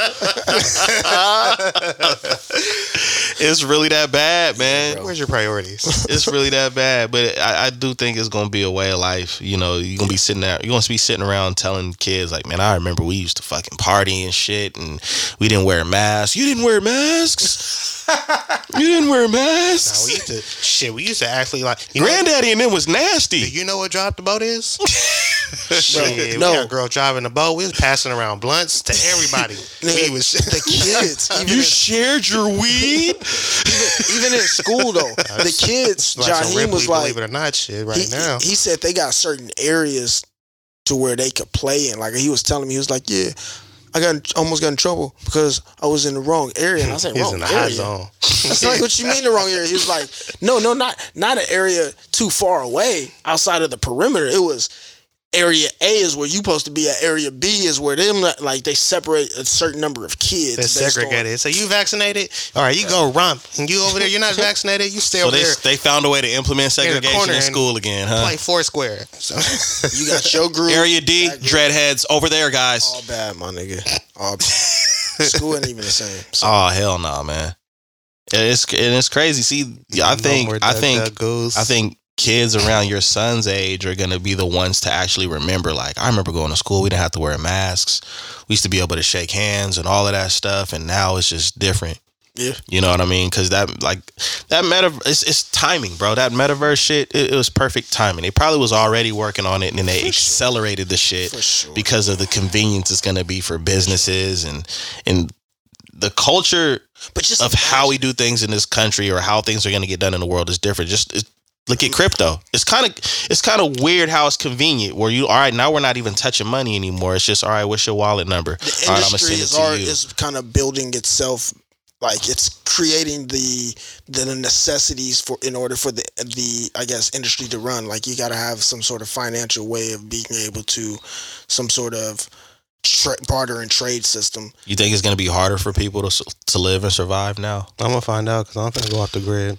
It's really that bad, man. Where's your priorities? It's really that bad, but I, I do think it's gonna be a way of life. You know, you're gonna be sitting there, you're gonna be sitting around telling kids like, "Man, I remember we used to fucking party and shit, and we didn't wear masks. You didn't wear masks. you didn't wear Nah, masks. we used to shit. We used to actually like you know, Granddaddy and them was nasty. you know what drop the boat is? shit, no. we got a girl driving the boat. We was passing around blunts to everybody. we was the kids, You in, shared your weed. even in school though, the kids. like some Jaheim Ripley, was like, believe it or not, shit. Right he, now, he said they got certain areas to where they could play in. Like he was telling me, he was like, yeah. I got in, almost got in trouble because I was in the wrong area. And I said, He's wrong in the area. zone. That's like what you mean the wrong area. He was like, no, no, not not an area too far away outside of the perimeter. It was area A is where you supposed to be. At area B is where them like they separate a certain number of kids. They're based on- segregated. So you vaccinated? All right, you go rump. And you over there, you're not vaccinated. You stay So over they there. they found a way to implement segregation corner in school again, huh? Play Foursquare. So, You got your group. Area D, that group. dreadheads over there, guys. All bad, my nigga. All bad. School ain't even the same. So, Oh hell no, man. It's and it's crazy. See, I think more I think Duck I think kids around your son's age are gonna be the ones to actually remember. Like I remember going to school, we didn't have to wear masks. We used to be able to shake hands and all of that stuff, and now it's just different. Yeah. you know what I mean? Because that like that meta, it's, it's timing, bro. That metaverse shit, it, it was perfect timing. They probably was already working on it, and then they For sure. accelerated the shit sure. because of the convenience it's gonna be for businesses and and the culture but just of how we do things in this country or how things are going to get done in the world is different. Just look at crypto. It's kind of it's kind of weird how it's convenient. Where you all right now we're not even touching money anymore. It's just all right. What's your wallet number? the all right, I'm gonna industry send it is, to already, you. is kind of building itself like it's creating the the necessities for in order for the the I guess industry to run like you got to have some sort of financial way of being able to some sort of tra- barter and trade system You think it's going to be harder for people to to live and survive now? I'm gonna find out because I'm gonna go off the grid.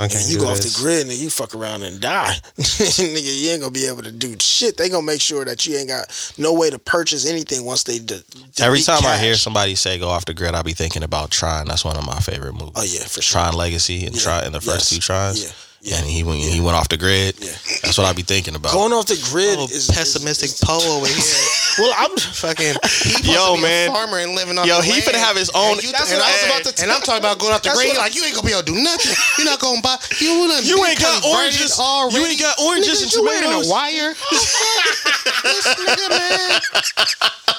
You go this. off the grid and you fuck around and die nigga you ain't gonna be able to do shit they gonna make sure that you ain't got no way to purchase anything once they de- Every time I hear somebody say go off the grid, I be thinking about Tron. That's one of my favorite movies. oh yeah for sure Tron Legacy and Yeah. Tron in the first Yes. two Trons. yeah yeah And he went he went off the grid. Yeah. That's what I be thinking about. going off the grid Oh, is pessimistic is, Poe over here. well i'm Fucking he Yo, to be man. a farmer and living on Yo, the he land. finna have his own- And, you, That's and what I I was was about about to to. And I'm talking about going off the grid. like you ain't gonna be able to do nothing. You're not gonna buy. You wanna You ain't got oranges. already. You ain't got oranges Nigga, and you wearing tomatoes. a wire. this nigga, man,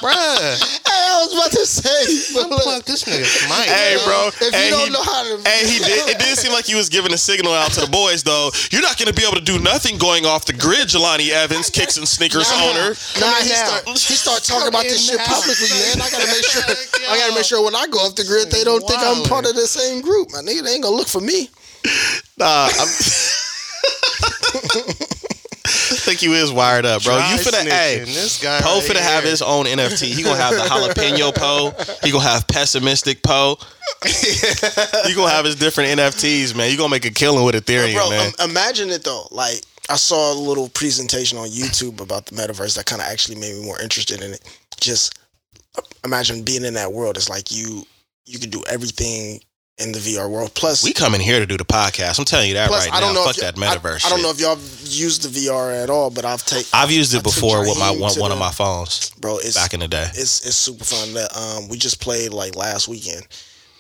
bruh. Hey, I was about to say, but look, Fuck this nigga, Mike. Hey, bro. if you don't know how to, Hey, he did. It did seem like he was giving a signal out to the boys, though. You're not going to be able to do nothing going off the grid, Jelani Evans, Kicks and Sneakers Nah, owner. Nah, in he start he start talking Come about this shit publicly, man. I gotta make sure I gotta make sure when I go off the grid, they don't think I'm part of the same group. My nigga, they ain't gonna look for me. Nah, I'm. I think you is wired up, bro. You Dry finna, hey, snitching. This guy Poe right finna have his own NFT. He gonna have the jalapeno Poe. He gonna have pessimistic Poe. you gonna have his different NFTs, man. You gonna make a killing with Ethereum, Bro, man. um, imagine it though. Like I saw a little presentation on YouTube about the metaverse that kind of actually made me more interested in it. Just uh, imagine being in that world. It's like you you can do everything in the VR world. Plus, we come in here to do the podcast. I'm telling you that plus right I don't now. know Fuck that metaverse. I, don't know if y'all used the VR at all, but I've taken. I've used it took before with my one, one of my phones bro. It's back in the day. it's it's super fun. That um, we just played like last weekend,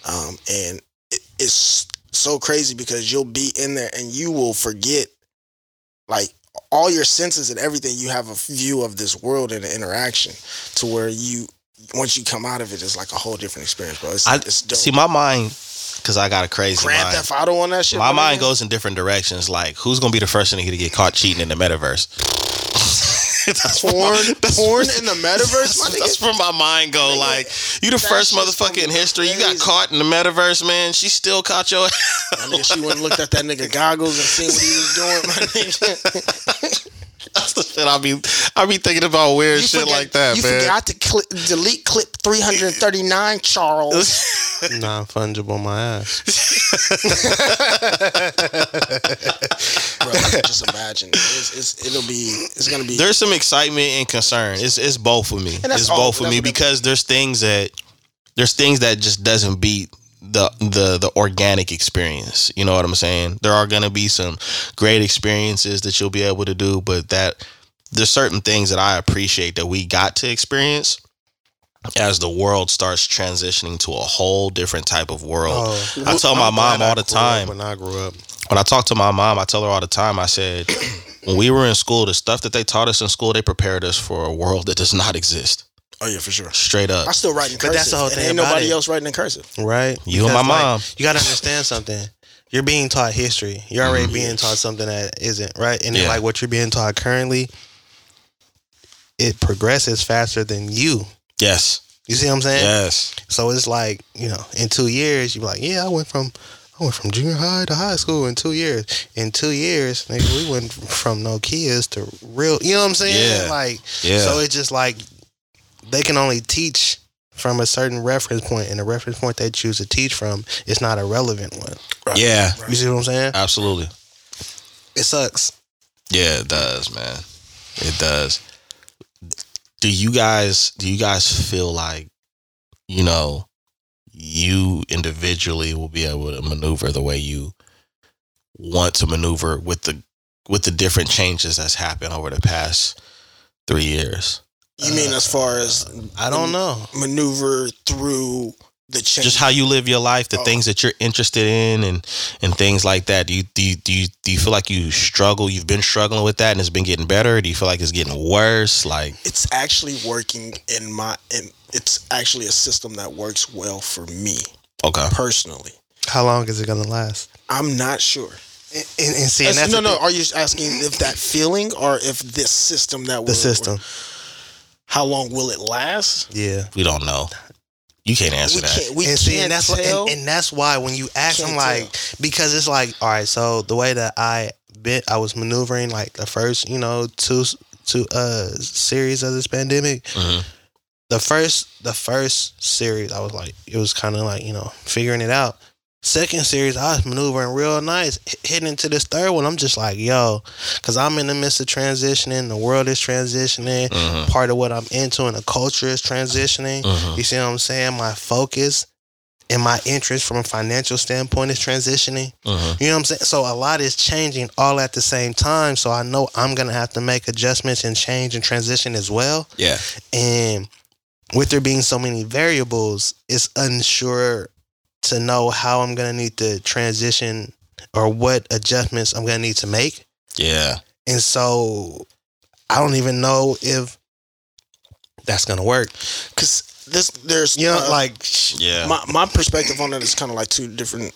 um, and it, it's so crazy because you'll be in there and you will forget, like all your senses and everything. You have a view of this world and the interaction to where you once you come out of it, it's like a whole different experience, bro. It's, I it's dope. see my mind because I got a crazy Grand mind. Theft Auto on that shit. My mind goes in different directions. Like, who's gonna be the first nigga to get caught cheating in the metaverse? that's porn, my- that's porn in the metaverse. That's, that's where my mind go. Nigga, Like, you the first motherfucker in history. You got caught in the metaverse, man. She still caught your. My nigga, she went and looked at that nigga goggles and seen what he was doing. My nigga. That's the shit I be. I be thinking about weird You shit forget- like that, you man. forgot to clip, delete clip 339, Charles. non fungible my ass. Bro, just imagine. It's, it's, it'll be, it's going to be. there's some excitement and concern. It's it's both with me. It's all- both with that's me what it- because there's things that there's things that just doesn't beat the the the organic experience. You know what I'm saying? There are gonna be some great experiences that you'll be able to do, but that there's certain things that I appreciate that we got to experience as the world starts transitioning to a whole different type of world. Oh, I tell my I'm mom all the time. when I grew up. when I talk to my mom, I tell her all the time, I said, when we were in school, the stuff that they taught us in school, they prepared us for a world that does not exist. Oh, yeah, for sure. Straight up. I still write in But that's the whole and thing ain't about nobody it. else writing in cursive. right? You and my Because, like, mom. you got to understand something. You're being taught history. You're already Mhm. being taught something that isn't right, and then like what you're being taught currently, it progresses faster than you. Yes. You see what I'm saying? Yes. So it's like, you know, in two years, you're like, yeah, I went from I went from junior high to high school in two years. In two years, nigga, we went from no kids to real. You know what I'm saying? Yeah. Like, Yeah. so it's just like they can only teach from a certain reference point, and the reference point they choose to teach from is not a relevant one. yeah. You see what I'm saying? Absolutely. It sucks. Yeah, it does, man. It does. Do you guys do you guys feel like, you know, you individually will be able to maneuver the way you want to maneuver with the with the different changes that's happened over the past three years? You mean uh, as far as I don't know. maneuver through the change? Just how you live your life, the Oh. things that you're interested in and and things like that. Do you do you, do you do you feel like you struggle, you've been struggling with that and it's been getting better? Do you feel like it's getting worse? Like it's actually working in my in it's actually a system that works well for me okay. personally. How long is it gonna last? I'm not sure. And, and, and see, and that's no, no. thing. Are you asking if that feeling or if this system that the we're- system. How long will it last? Yeah. We don't know. You can't answer We that. can't. We and can't see, and that's why, tell. and, and that's why when you ask Can't them like because it's like all right, so the way that I bit I was maneuvering like the first you know two two uh series of this pandemic. Mhm. The first the first series I was like it was kind of like you know figuring it out. Second series I was maneuvering real nice. H- Hitting into this third one, I'm just like yo, because I'm in the midst of transitioning. The world is transitioning. Mhm. Part of what I'm into and the culture is transitioning. Mhm. You see what I'm saying? My focus and my interest from a financial standpoint is transitioning. Mhm. You know what I'm saying? So a lot is changing all at the same time. So I know I'm gonna have to make adjustments and change and transition as well. Yeah. And with there being so many variables, it's unsure to know how I'm gonna need to transition or what adjustments I'm gonna need to make. Yeah. And so I don't even know if that's gonna work. because this there's You know, uh, like Yeah. my my perspective on it is kind of like two different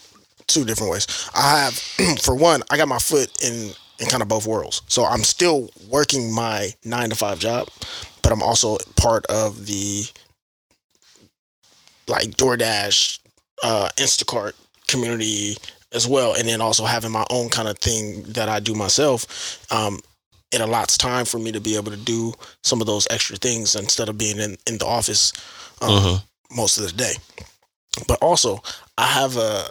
two different ways. I have for one, I got my foot in in kind of both worlds. So I'm still working my 9 to 5 job, but I'm also part of the like DoorDash, uh Instacart community as well and then also having my own kind of thing that I do myself. Um it allots time for me to be able to do some of those extra things instead of being in, in the office um, Mhm. most of the day. But also, I have a.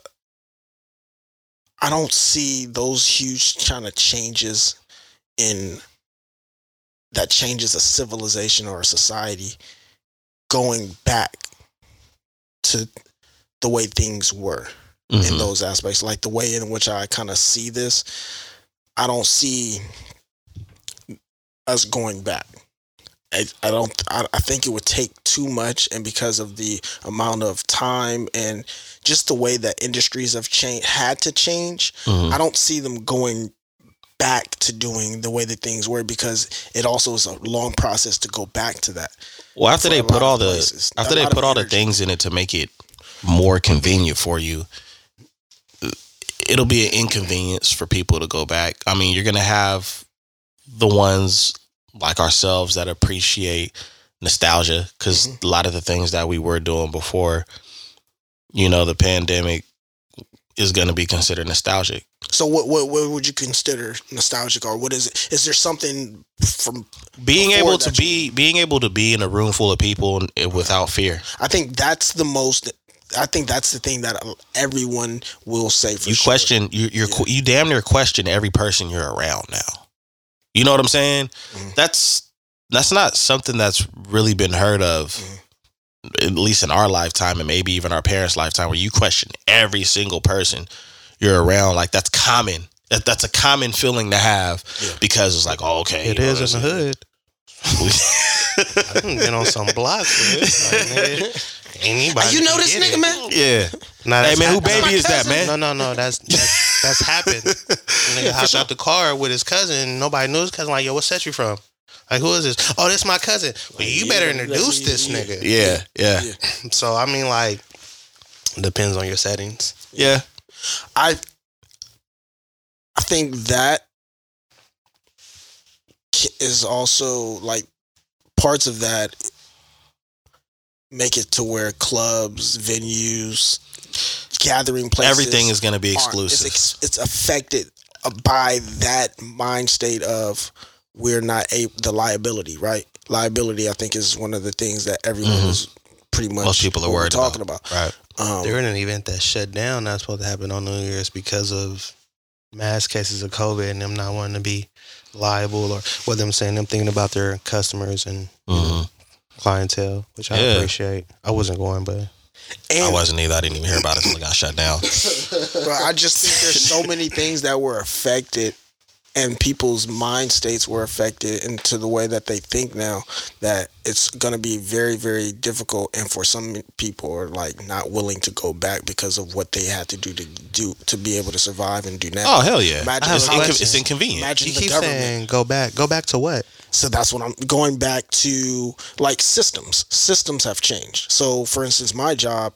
I don't see those huge kind of changes in that changes a civilization or a society going back to the way things were in Mhm. those aspects. Like the way in which I kind of see this, I don't see us going back. I, I don't. I, I think it would take too much, and because of the amount of time and just the way that industries have changed, had to change. Mhm. I don't see them going back to doing the way that things were because it also is a long process to go back to that. Well, after they put all the places. After they put all the things in it to make it more convenient for you, it'll be an inconvenience for people to go back. I mean, you're gonna have the ones like ourselves that appreciate nostalgia because Mm-hmm. a lot of the things that we were doing before, you know, the pandemic is gonna be considered nostalgic. So, what, what what would you consider nostalgic, or what is it? Is there something from? Being able to that be being able to be in a room full of people without fear. I think that's the most. I think that's the thing that everyone will say for you sure. question you you're Yeah. you damn near question every person you're around now. You know what I'm saying? Mhm. That's that's not something that's really been heard of, Mhm. at least in our lifetime and maybe even our parents' lifetime, where you question every single person you're around. Like that's common. That, that's a common feeling to have Yeah. because it's like, oh, okay, it is. you know, is in the hood. I done been on some blocks. With it. Like, nigga, anybody. you know this nigga, it. man? yeah. Nah, Hey that's man, who baby is that, man? No, no, no. That's that's, that's happened. Nigga hopped out the car with his cousin. Nobody knew his cousin. Like, yo, what set you from? Like, who is this? Oh, this my cousin. Well, you yeah, better introduce yeah, this nigga. Yeah, yeah, Yeah. So I mean, like, depends on your settings. yeah. I I think that is also like parts of that make it to where clubs, venues, gathering places, Everything is going to be exclusive. It's, it's affected uh, by that mind state of we're not a the liability, right? Liability, I think, is one of the things that everyone Mhm. is pretty much Most people are worried talking about. right. Um, They're in an event that shut down. That's supposed to happen on New Year's because of mass cases of COVID and them not wanting to be liable or what them saying them thinking about their customers and Mhm. clientele, which I Yeah. appreciate. I wasn't going, but I wasn't either. I didn't even hear about it until it got shut down. Bro, I just think there's so many things that were affected and people's mind states were affected into the way that they think now that it's going to be very very difficult and for some people are like not willing to go back because of what they had to do to do to be able to survive and do now Oh hell yeah! Imagine It's, inco- it's inconvenient. imagine you the keep government saying go back. Go back to what? so that's what I'm going back to like systems. Systems have changed. So for instance, my job,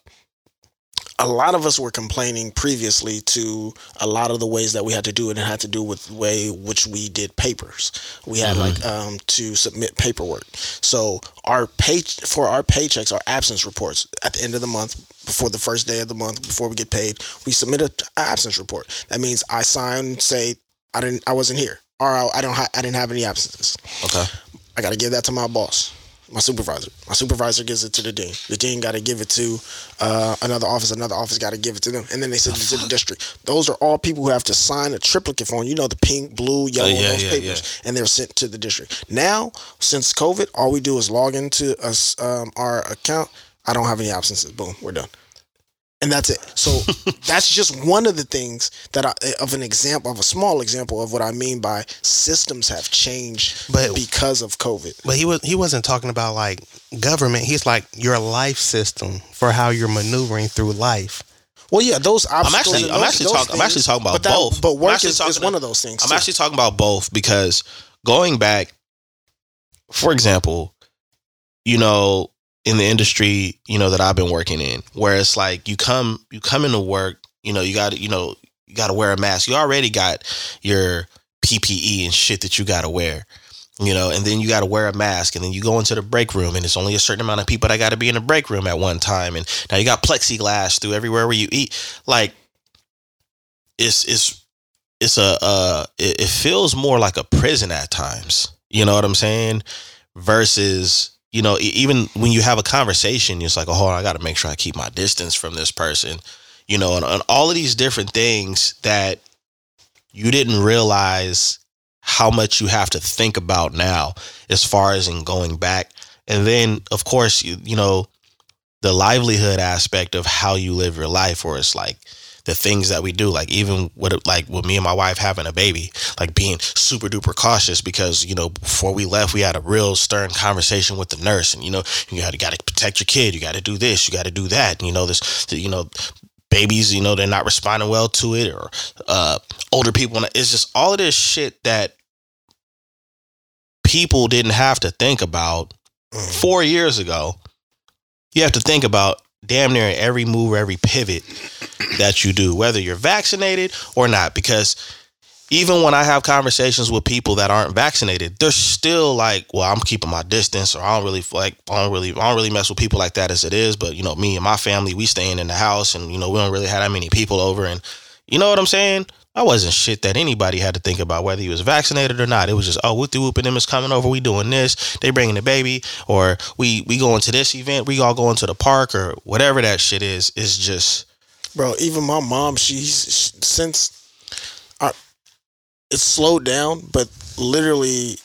a lot of us were complaining previously to a lot of the ways that we had to do it and had to do with the way which we did papers. We had Mhm. like um to submit paperwork. So our pay for our paychecks, our absence reports at the end of the month, before the first day of the month, before we get paid, we submit an absence report. That means I sign, say I didn't, I wasn't here, or I, I don't, ha- I didn't have any absences. Okay. I got to give that to my boss, my supervisor. My supervisor gives it to the dean. The dean got to give it to uh, another office. Another office got to give it to them, and then they send it to the district. Those are all people who have to sign a triplicate form. You know, the pink, blue, yellow, Oh, yeah, those yeah, papers, and they're sent to the district. Now, since COVID, all we do is log into us um, our account. I don't have any absences. Boom, we're done. And that's it. So that's just one of the things that I, of an example of a small example of what I mean by systems have changed But because of COVID. but he was he wasn't talking about like government. He's like your life system for how you're maneuvering through life. Well, yeah, those I'm actually, and I'm actually talking. I'm actually talking about but that- both. But work is, is one of those things. I'm too. actually talking about both because going back, for example, you know, in the industry, you know, that I've been working in, where it's like you come you come into work, you know, you got to, you know, you got to wear a mask. You already got your PPE and shit that you got to wear. You know, and then you got to wear a mask, and then you go into the break room, and it's only a certain amount of people that got to be in the break room at one time, and now you got plexiglass through everywhere where you eat. Like, it's it's it's a uh, it, it feels more like a prison at times. You know what I'm saying? Versus you know, even when you have a conversation, it's like, oh, hold on, I got to make sure I keep my distance from this person. You know, and, and all of these different things that you didn't realize how much you have to think about now, as far as in going back, and then of course, you you know, the livelihood aspect of how you live your life, where it's like the things that we do, like even with like with me and my wife having a baby, like being super duper cautious because you know before we left we had a real stern conversation with the nurse, and you know you got to got to protect your kid, you got to do this, you got to do that, and, you know this, you know babies, you know they're not responding well to it, or uh, older people, it's just all of this shit that people didn't have to think about Mhm. four years ago. You have to think about damn near every move, every pivot that you do, whether you're vaccinated or not. Because even when I have conversations with people that aren't vaccinated, they're still like, "Well, I'm keeping my distance, or I don't really like, I don't really, I don't really mess with people like that as it is." But you know, me and my family, we staying in the house, and you know, we don't really have that many people over, and you know what I'm saying. I wasn't shit that anybody had to think about whether he was vaccinated or not. It was just, oh, Whoopty Whoop and them is coming over. We doing this. They bringing the baby, or we we going to this event. We all going to the park or whatever that shit is. Is just bro. Even my mom, she's sh since I, it's slowed down, but literally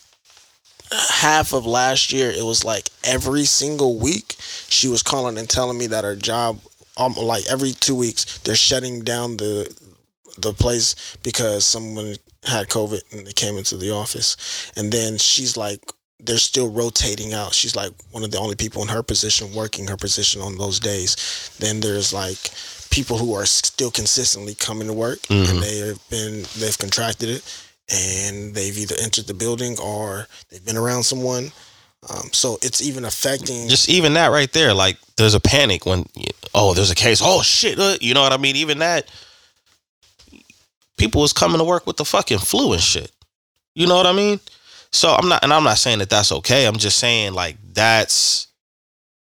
half of last year, it was like every single week she was calling and telling me that her job, um, like every two weeks, they're shutting down the the place because someone had COVID and they came into the office, and then she's like. They're still rotating out. She's like one of the only people in her position working her position on those days. Then there's like people who are still consistently coming to work Mhm. and they have been they've contracted it and they've either entered the building or they've been around someone um, so it's even affecting just even that right there. Like there's a panic when oh there's a case. Oh shit, uh, you know what I mean? Even that people was coming to work with the fucking flu and shit. You know what I mean? So I'm not, and I'm not saying that that's okay. I'm just saying like that's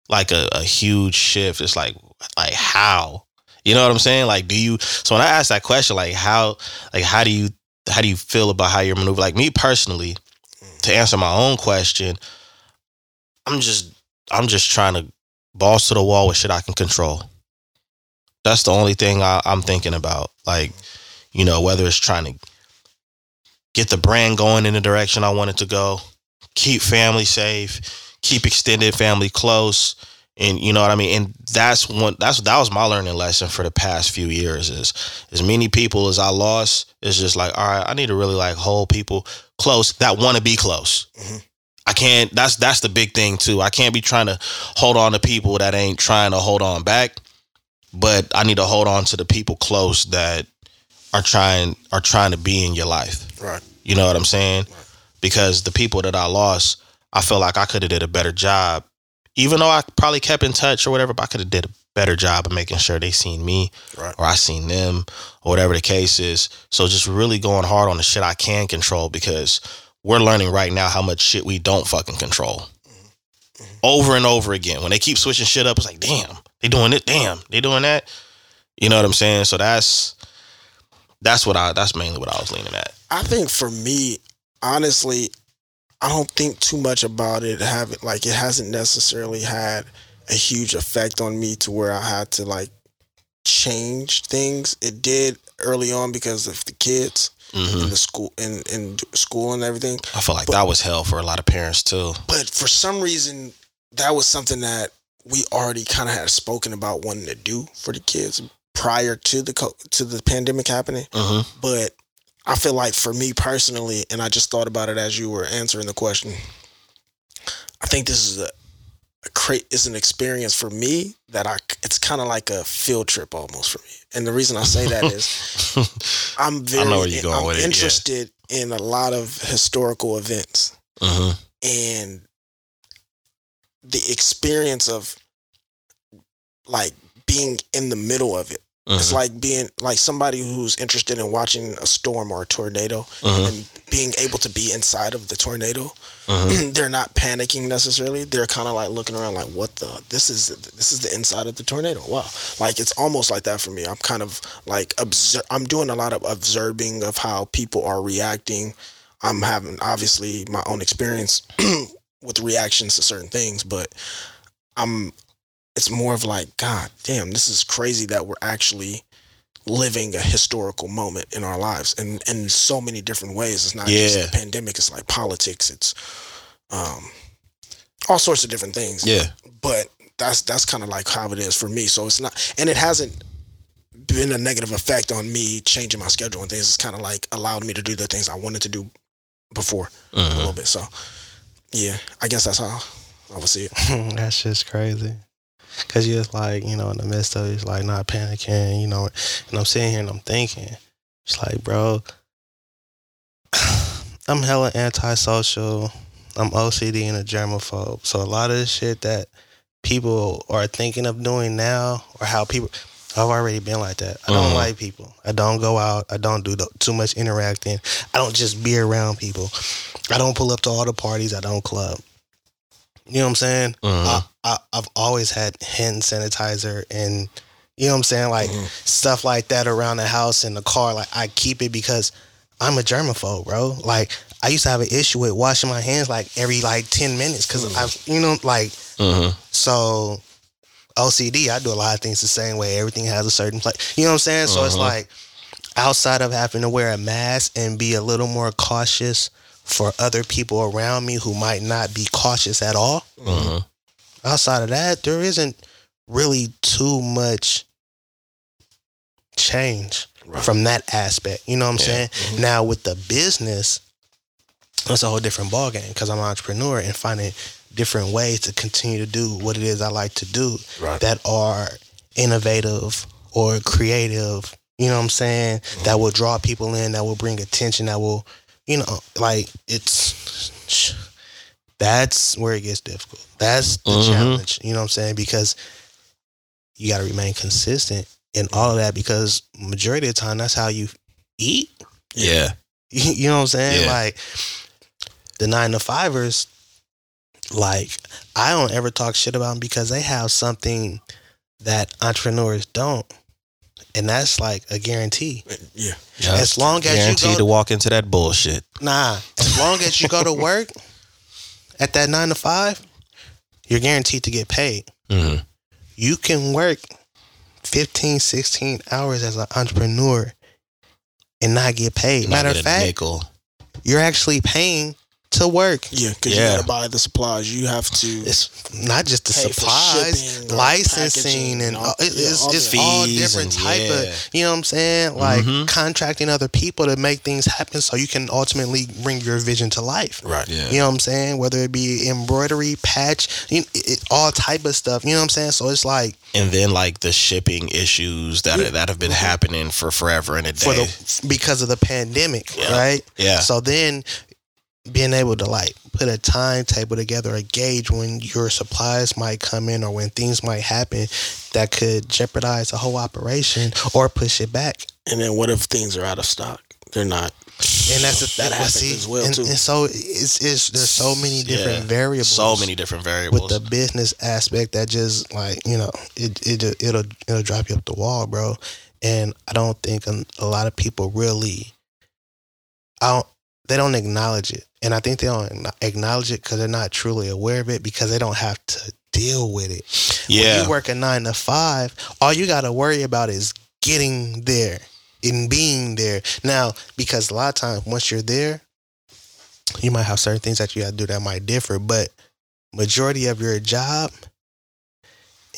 like a, a huge shift. It's like like how? You know what I'm saying? Like do you so when I ask that question, like how like how do you how do you feel about how you're maneuver? Like me personally, to answer my own question, I'm just I'm just trying to balls to the wall with shit I can control. That's the only thing I, I'm thinking about. Like, you know, whether it's trying to get the brand going in the direction I want it to go, keep family safe, keep extended family close, and you know what I mean. And that's one. That's that was my learning lesson for the past few years. Is as many people as I lost, it's just like, all right, I need to really like hold people close that want to be close. Mhm. I can't. That's that's the big thing too. I can't be trying to hold on to people that ain't trying to hold on back. But I need to hold on to the people close that are trying are trying to be in your life. Right. You know what I'm saying? Because the people that I lost, I feel like I could have did a better job. Even though I probably kept in touch or whatever, but I could have did a better job of making sure they seen me Right. or I seen them or whatever the case is. So just really going hard on the shit I can control because we're learning right now how much shit we don't fucking control. Mm-hmm. Over and over again. When they keep switching shit up, it's like, damn, they doing it, damn, they doing that. You know what I'm saying? So that's that's what I that's mainly what I was leaning at. I think for me, honestly, I don't think too much about it. Have it like it hasn't necessarily had a huge effect on me to where I had to like change things. It did early on because of the kids hmm in the school in in school and everything. I feel like that was hell for a lot of parents too. But for some reason, that was something that we already kind of had spoken about wanting to do for the kids prior to the co- to the pandemic happening. hmm But I feel like for me personally, and I just thought about it as you were answering the question. I think this is a, a cra- is an experience for me that I it's kind of like a field trip almost for me. And the reason I say that is I'm very know where you're going I'm with it, yeah. interested in a lot of historical events hmm and the experience of like being in the middle of it. It's Mm-hmm. like being like somebody who's interested in watching a storm or a tornado hmm and being able to be inside of the tornado. hmm They're not panicking necessarily. They're kind of like looking around like what the this is this is the inside of the tornado. Wow. Like it's almost like that for me. I'm kind of like obser- I'm doing a lot of observing of how people are reacting. I'm having obviously my own experience with reactions to certain things, but I'm it's more of like god damn this is crazy that we're actually living a historical moment in our lives and in so many different ways. It's not just the pandemic it's like politics it's um all sorts of different things. Yeah. but that's that's kind of like how it is for me. So it's not and it hasn't been a negative effect on me changing my schedule and things. It's kind of like allowed me to do the things i wanted to do before a hmm little bit. So yeah i guess that's how i would see it. That's just crazy. Cause you're just like, you know, in the midst of it, it's like not panicking, you know, and I'm sitting here and I'm thinking, it's like, bro, I'm hella antisocial. I'm OCD and a germaphobe. So a lot of the shit that people are thinking of doing now, or how people, I've already been like that. I don't Mhm. like people. I don't go out. I don't do the, too much interacting. I don't just be around people. I don't pull up to all the parties. I don't club. You know what I'm saying? hmm I, I, I've always had hand sanitizer and you know what I'm saying, like Mhm. stuff like that around the house in the car. Like I keep it because I'm a germaphobe, bro. Like I used to have an issue with washing my hands like every like ten minutes because Mm. I, you know, like hmm so OCD. I do a lot of things the same way. Everything has a certain place. You know what I'm saying? So it's Mhm. like outside of having to wear a mask and be a little more cautious for other people around me who might not be cautious at all hmm outside of that, there isn't really too much change Right. from that aspect. You know what I'm Yeah. saying? Mhm. Now with the business, that's a whole different ballgame because I'm an entrepreneur and finding different ways to continue to do what it is I like to do right that are innovative or creative. You know what I'm saying? That will draw people in, that will bring attention, that will, you know, like it's that's where it gets difficult. That's the Mhm. challenge. You know what I'm saying? Because you got to remain consistent in all of that because majority of the time that's how you eat. Yeah. You know what I'm saying? Yeah. Like the nine to fivers, like I don't ever talk shit about them because they have something that entrepreneurs don't, and that's like a guarantee. Yeah. As long as you guaranteed go- to walk into that bullshit. Nah, as long as you go to work at that nine to five, you're guaranteed to get paid. Mm-hmm. You can work 15, 16 hours as an entrepreneur and not get paid. Matter of fact, nickel. you're actually paying to work. Yeah, because Yeah. you gotta buy the supplies. You have to. It's not just the supplies, shipping licensing, packaging and and all- all, it- yeah, it's, all it's that. all different type yeah. of, you know what I'm saying? Like Mhm. contracting other people to make things happen so you can ultimately bring your vision to life. right. Yeah. You know what I'm saying? Whether it be embroidery, patch, you it, it- all type of stuff. You know what I'm saying? So it's like and then like the shipping issues that are, that have been happening for forever and a day. for the because of the pandemic, Yeah. right? yeah. So then being able to like put a timetable together, a gauge when your supplies might come in or when things might happen that could jeopardize the whole operation or push it back. And then what if things are out of stock? They're not. And that's the, that that happens see, as well and, too. and so it's, it's there's so many different Yeah. variables. so many different variables with the business aspect that just like you know it it it'll it'll drop you up the wall, bro. And I don't think a, a lot of people really, I don't they don't acknowledge it, and I think they don't acknowledge it because they're not truly aware of it because they don't have to deal with it. When yeah. you work a nine to five, all you got to worry about is getting there and being there. Now, because a lot of times once you're there, you might have certain things that you got to do that might differ, but majority of your job,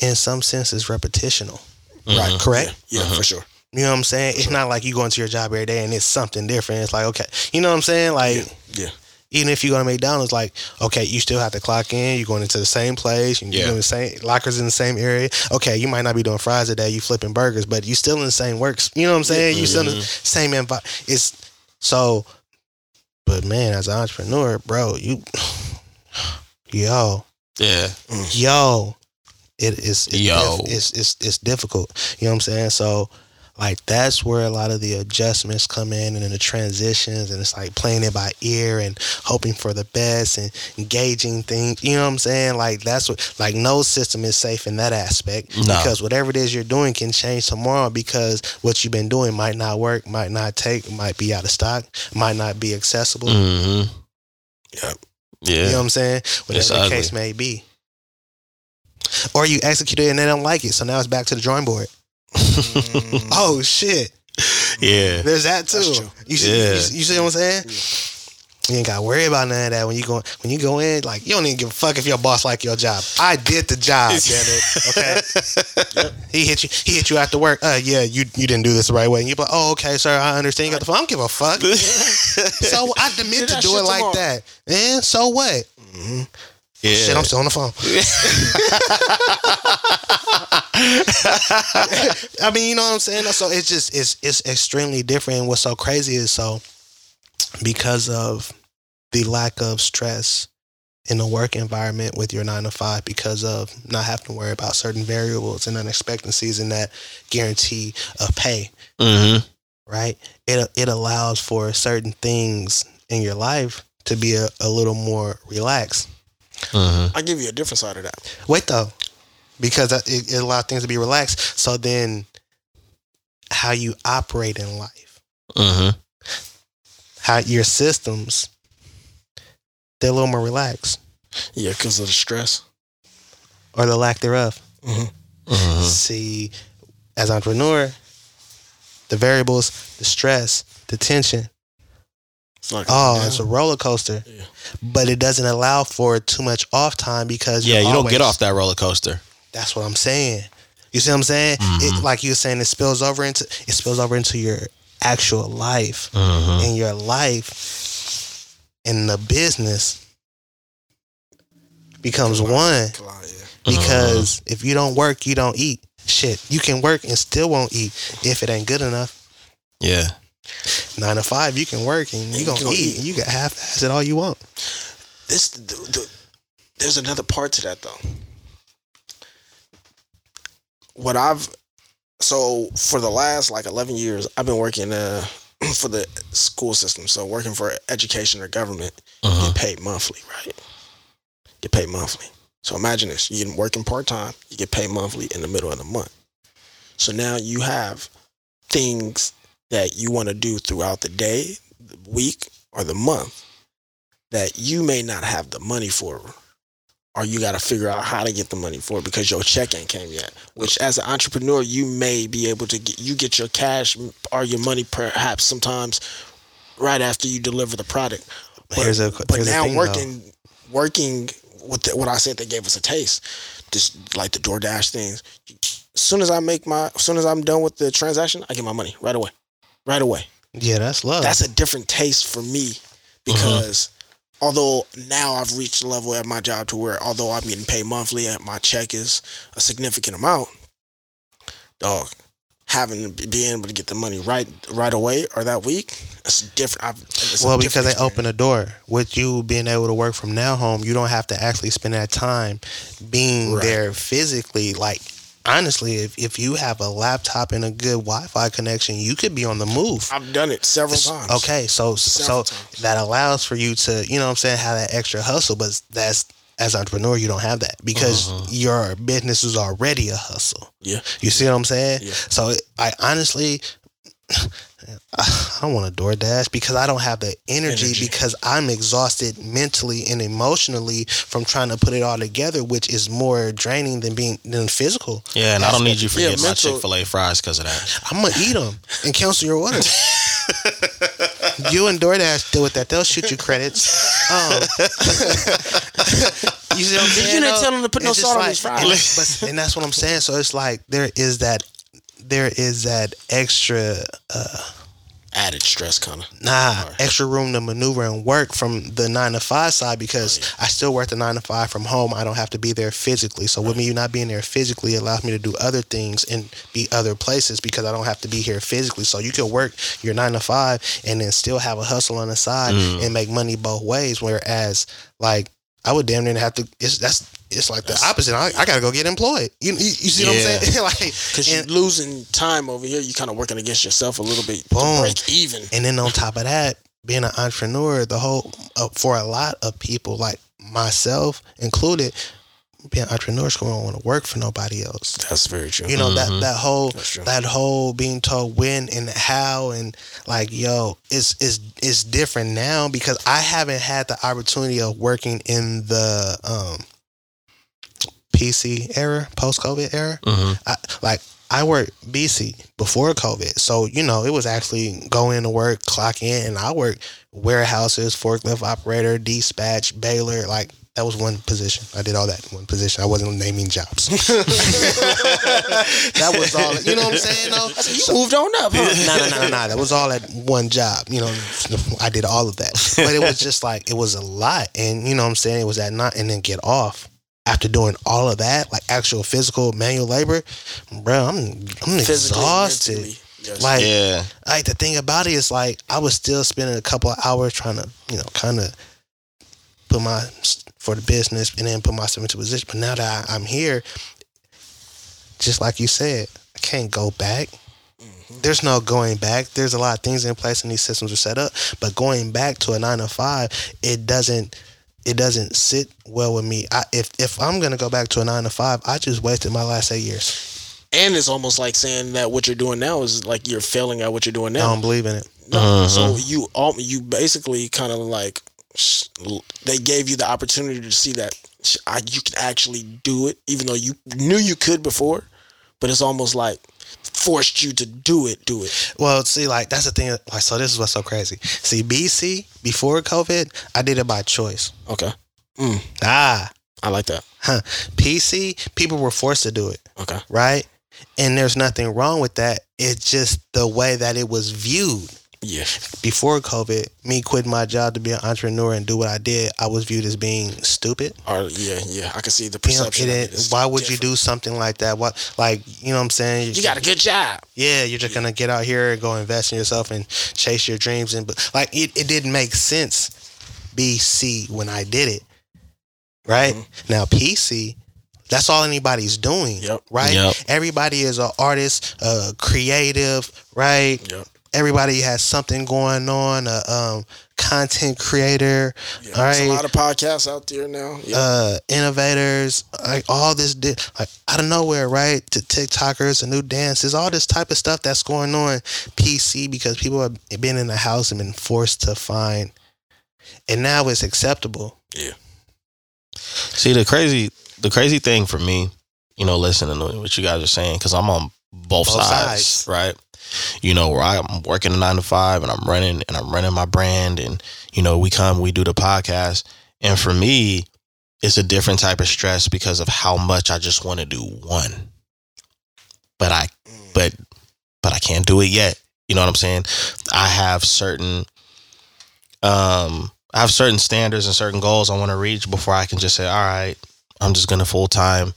in some sense, is repetitional. Mhm. Correct. Yeah, yeah for sure. You know what I'm saying? It's not like you go into your job every day and it's something different. It's like okay, you know what I'm saying? Like. Yeah, yeah. Even if you go to McDonald's, like okay, you still have to clock in. You're going into the same place. You're Yeah. doing the same lockers in the same area. Okay, you might not be doing fries today. You flipping burgers, but you still in the same works. You know what I'm saying? You still in the Mhm. same envi- It's so, but man, as an entrepreneur, bro, you, yo, Yeah. yo, it is it's Yo. it's, it's it's difficult. You know what I'm saying? So like that's where a lot of the adjustments come in and then the transitions and it's like playing it by ear and hoping for the best and engaging things. You know what I'm saying? Like that's what like no system is safe in that aspect. No. Because whatever it is you're doing can change tomorrow because what you've been doing might not work, might not take, might be out of stock, might not be accessible. Mm-hmm. Yeah. Yeah. You know what I'm saying? Whatever It's the ugly. case may be. Or you execute it and they don't like it, so now it's back to the drawing board. Mm, Oh shit! yeah. There's that too. You see, Yeah. you, see- you see what I'm saying? You ain't got to worry about none of that when you go when you go in. Like you don't even give a fuck if your boss like your job. I did the job, damn it. Okay. He hit you. He hit you after work. Uh, yeah, you you didn't do this the right way. And you be like, oh, okay, sir, I understand. You got the phone. I don't give a fuck. so I Do meant to do shit it like that. And so what? Mhm. Yeah. Shit, I'm still on the phone. I mean, you know what I'm saying? So it's just it's it's extremely different. And what's so crazy is so because of the lack of stress in the work environment with your nine to five, because of not having to worry about certain variables and unexpectancies and that guarantee of pay, mm-hmm. right? It it allows for certain things in your life to be a, a little more relaxed. Mm-hmm. I give you a different side of that. Wait though, because it, it allows things to be relaxed. So then, how you operate in life, Mm-hmm. how your systems, they're a little more relaxed, Yeah, because of the stress. or the lack thereof. Mm-hmm. See, as entrepreneur, the variables, the stress, the tension. It's like Oh, yeah. it's a roller coaster, Yeah. but it doesn't allow for too much off time because Yeah, you don't get off that roller coaster. That's what I'm saying. You see what I'm saying? Mhm. It, like you were saying, it spills over into it spills over into your actual life, Mm-hmm. and your life and the business becomes one. Because if you don't work, you don't eat. Shit, you can work and still won't eat if it ain't good enough. Yeah. Nine to five, you can work and you You gonna gonna eat. eat. And you can half ass it all you want. This the, the, there's another part to that though. What I've so for the last like 11 years, I've been working uh for the school system. So working for education or government, Mm-hmm. get paid monthly, right? get paid monthly. So imagine this: you get working part time, you get paid monthly in the middle of the month. So now you have things that you want to do throughout the day, the week, or the month that you may not have the money for, or you got to figure out how to get the money for because your check ain't came yet. Which, as an entrepreneur, you may be able to get you get your cash or your money perhaps sometimes right after you deliver the product. But, Here's a- but here's now thing, working working with the, what I said they gave us a taste, just like the DoorDash things. As soon as I make my, as soon as I'm done with the transaction, I get my money right away, right away. Yeah, that's love. That's a different taste for me because although now I've reached a level at my job to where although I'm getting paid monthly and my check is a significant amount, dog, having to be being able to get the money right right away or that week, it's different. I've, it's well, different because they experience. open a door. With you being able to work from now home, you don't have to actually spend that time being Right. there physically. Like honestly, if if you have a laptop and a good Wi-Fi connection, you could be on the move. I've done it several times. Okay, so Several so times. that allows for you to, you know what I'm saying, have that extra hustle, but that's as an entrepreneur, you don't have that because Uh-huh. your business is already a hustle. Yeah. You see what I'm saying? Yeah. So I honestly, I don't want to DoorDash because I don't have the energy, Energy. because I'm exhausted mentally and emotionally from trying to put it all together, which is more draining than being than physical. Yeah, and I don't need you to Yeah, my mental- Chick Fil A fries because of that. I'm gonna eat them and cancel your order. you and DoorDash deal with that. They'll shoot you credits. Um, you see what I'm saying? You didn't tell them to put no It's just salt on these fries. and But, and that's what I'm saying. So it's like there is that there is that extra uh Added stress, kind of. nah extra room to maneuver and work from the nine to five side because I still work the nine to five from home. I don't have to be there physically. So with me, you not being there physically allows me to do other things and be other places because I don't have to be here physically. So you can work your nine to five and then still have a hustle on the side and make money both ways. Whereas like I would damn near have to. It's that's it's like the opposite. I, I got to go get employed. You you, you see what I'm saying? like Because you're losing time over here. You're kind of working against yourself a little bit to Boom. break even. And then on top of that, being an entrepreneur, the whole uh, for a lot of people, like myself included, being entrepreneurs don't want to work for nobody else. That's very true. You know Mhm. that that whole that whole being told when and how and like yo, it's it's it's different now because I haven't had the opportunity of working in the um PC era, post COVID era. Mm-hmm. I, like I worked BC before COVID, so you know it was actually going to work, clock in, and I worked warehouses, forklift operator, dispatch, baler. Like that was one position. I did all that in one position. I wasn't naming jobs. that was all. You know what I'm saying? Though you moved on up, huh? no, no, no, no, no. That was all at one job. You know, I did all of that. But it was just like, it was a lot. And, you know what I'm saying? It was at night and then get off after doing all of that, like actual physical manual labor. Bro, I'm, I'm Physically, exhausted. yes. Like, Yeah. like the thing about it is like, I was still spending a couple of hours trying to, you know, kind of put my, for the business and then put myself into position. But now that I, I'm here, just like you said, I can't go back mm-hmm. there's no going back. There's a lot of things in place and these systems are set up, but going back to a nine to five, it doesn't it doesn't sit well with me. I, if if I'm gonna go back to a nine to five, I just wasted my last eight years. and it's almost like saying that what you're doing now is like you're failing at what you're doing now. I don't believe in it. No, Uh-huh. so you all you basically kind of like they gave you the opportunity to see that I, you can actually do it, even though you knew you could before, but it's almost like forced you to do it. Do it. Well, see, like that's the thing. Like, so this is what's so crazy. See, BC before COVID, I did it by choice. Okay, Ah, I like that. huh. PC, people were forced to do it. Okay, right? And there's nothing wrong with that. It's just the way that it was viewed. Yeah, Before COVID, me quitting my job to be an entrepreneur and do what I did, I was viewed as being stupid. or yeah, yeah. I can see the You know, perception. it of ain't- it is why would you do something like that? What, like, you know what I'm saying? You got a good job. yeah, you're just gonna get out here and go invest in yourself and chase your dreams. And but like, it, it didn't make sense. BC when I did it, right Mm-hmm. now PC. That's all anybody's doing, Yep. right? Yep. Everybody is an artist, uh, creative, right? Yep. Everybody has something going on. A um, content creator, Yeah, all there's a lot of podcasts out there now. Yeah. uh, innovators, like all this, di- like out of nowhere, right? To TikTokers and new dances, all this type of stuff that's going on PC because people have been in the house and been forced to find, and now it's acceptable. Yeah. See the crazy the crazy thing for me, you know, listening to what you guys are saying, because I'm on both, Both sides, sides. right? You know, where I'm working a nine to five and I'm running and I'm running my brand and you know, we come, we do the podcast. And for me, it's a different type of stress because of how much I just want to do one. But I but but I can't do it yet. You know what I'm saying? I have certain um I have certain standards and certain goals I want to reach before I can just say, all right, I'm just gonna full time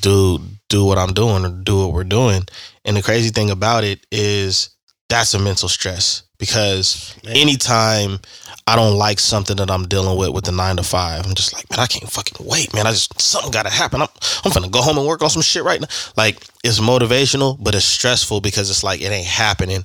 do do what I'm doing or do what we're doing. And the crazy thing about it is that's a mental stress because Man. anytime I don't like something that I'm dealing with with the nine to five, I'm just like, man, I can't fucking wait, man. I just something gotta happen. I'm I'm gonna go home and work on some shit right now. Like it's motivational, but it's stressful because it's like it ain't happening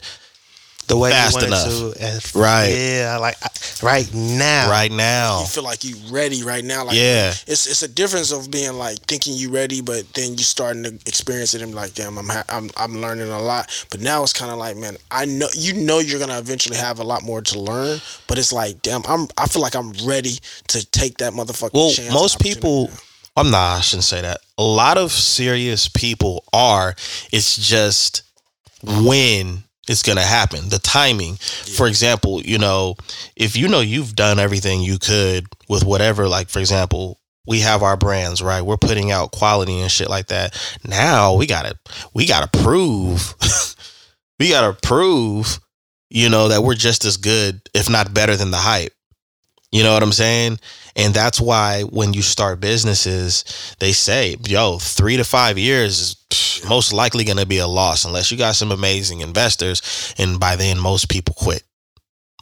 The way Fast you want enough. to, and Right. Yeah, like right now, right now. you feel like you ready right now. Like Yeah. it's it's a difference of being like thinking you ready, but then you starting to experience it and be like, damn, I'm ha- I'm I'm learning a lot. But now it's kind of like, man, I know you know you're gonna eventually have a lot more to learn, but it's like, damn, I'm I feel like I'm ready to take that motherfucking. Well, chance and most people, now. I'm not, I shouldn't say that. A lot of serious people are. It's just when it's going to happen, the timing. For example, you know, if you know you've done everything you could with whatever, like, for example, we have our brands, right? We're putting out quality and shit like that. Now we got to, we got to prove, we got to prove, you know, that we're just as good, if not better than the hype. You know what I'm saying? And that's why when you start businesses, they say, yo, three to five years is most likely going to be a loss unless you got some amazing investors. And by then, most people quit.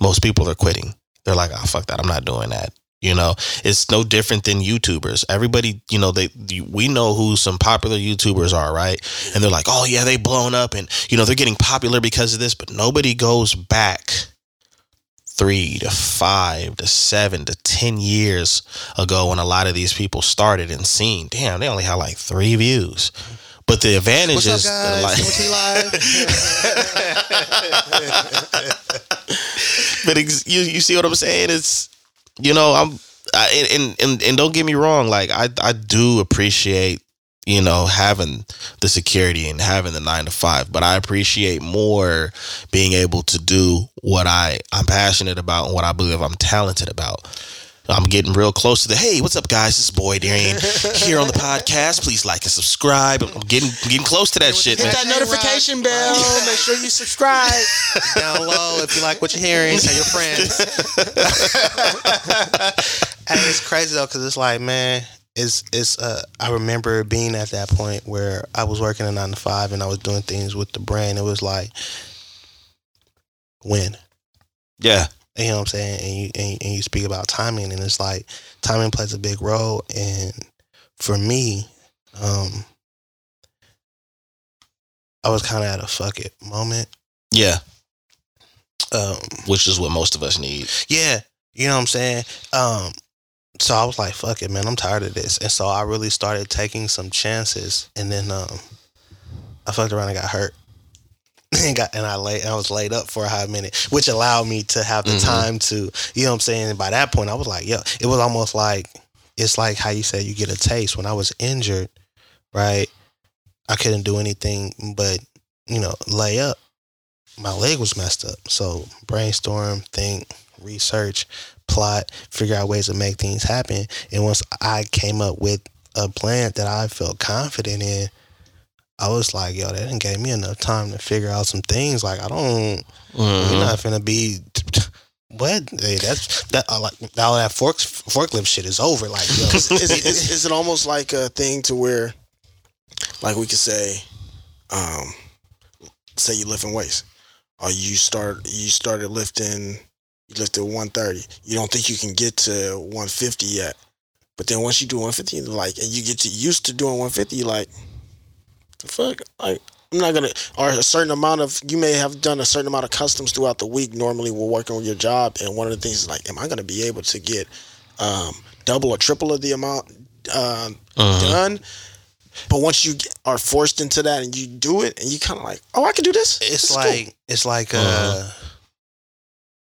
Most people are quitting. They're like, oh, fuck that. I'm not doing that. You know, it's no different than YouTubers. Everybody, you know, they we know who some popular YouTubers are, right? And they're like, oh yeah, they blown up, and you know they're getting popular because of this. But nobody goes back three to five to seven to ten years ago when a lot of these people started and seen, damn, they only had like three views. But the advantage What's is that a guys? Live. but ex- you you see what I'm saying? It's you know I'm I, and, and and don't get me wrong, like I I do appreciate you know having the security and having the nine to five, but I appreciate more being able to do what I I'm passionate about and what I believe I'm talented about. I'm getting real close to the hey, what's up, guys? This is Boy Darian here on the podcast. Please like and subscribe. I'm getting getting close to that shit, man. Hit that notification bell. Make sure you subscribe. Down low if you like what you're hearing. Tell your friends. and it's crazy though, because it's like, man, it's it's. Uh, I remember being at that point where I was working a nine to five and I was doing things with the brand. It was like, when Yeah, you know what I'm saying, and you and, and you speak about timing, and it's like timing plays a big role. And for me, um, I was kind of at a fuck it moment. yeah, Um, which is what most of us need. Yeah, you know what I'm saying. Um, so I was like, "Fuck it, man, I'm tired of this," and so I really started taking some chances, and then um, I fucked around and got hurt, and got and I lay I was laid up for a hot minute, which allowed me to have the Mhm. time to, you know what I'm saying. And by that point, I was like, "Yo," it was almost like it's like how you said you get a taste. When I was injured, right, I couldn't do anything but you know lay up. My leg was messed up, so brainstorm, think, research, plot, figure out ways to make things happen. And once I came up with a plan that I felt confident in, I was like, yo, that didn't gave me enough time to figure out some things. Like, I don't, Mhm. you're not finna be. What? Hey, that's that. I like all that fork forklift shit is over. Like, yo, is, is, is, is it almost like a thing to where, like we could say, um, say you lifting weights, or you start you started lifting, you lifted one thirty. You don't think you can get to one fifty yet, but then once you do one fifty, like, and you get to used to doing one fifty, you like, the fuck, like, I'm not gonna or a certain amount of you may have done a certain amount of customs throughout the week. Normally, we're working on your job, and one of the things is like, am I gonna be able to get um, double or triple of the amount um, Mhm. done? But once you are forced into that and you do it, and you kind of like, oh, I can do this. This It's is like cool. it's like uh Uh-huh.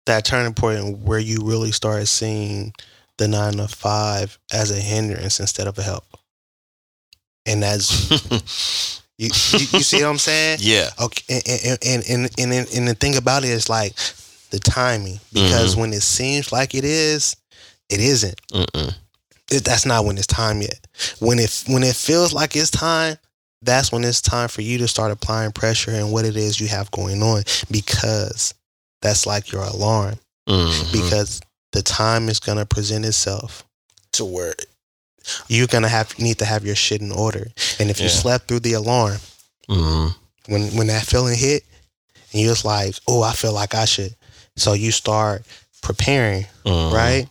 That turning point where you really start seeing the nine to five as a hindrance instead of a help. And that's you, you, you see what I'm saying? yeah. Okay, and and and and, and, and the thing about it is like the timing because Mm-hmm. when it seems like it is, it isn't. It, that's not when it's time yet. When it when it feels like it's time, that's when it's time for you to start applying pressure and what it is you have going on because that's like your alarm Mhm. because the time is gonna present itself. to where You're gonna have need to have your shit in order, and if you slept through the alarm Mhm. when when that feeling hit, and you're just like, oh, I feel like I should, so you start preparing, Mhm. right?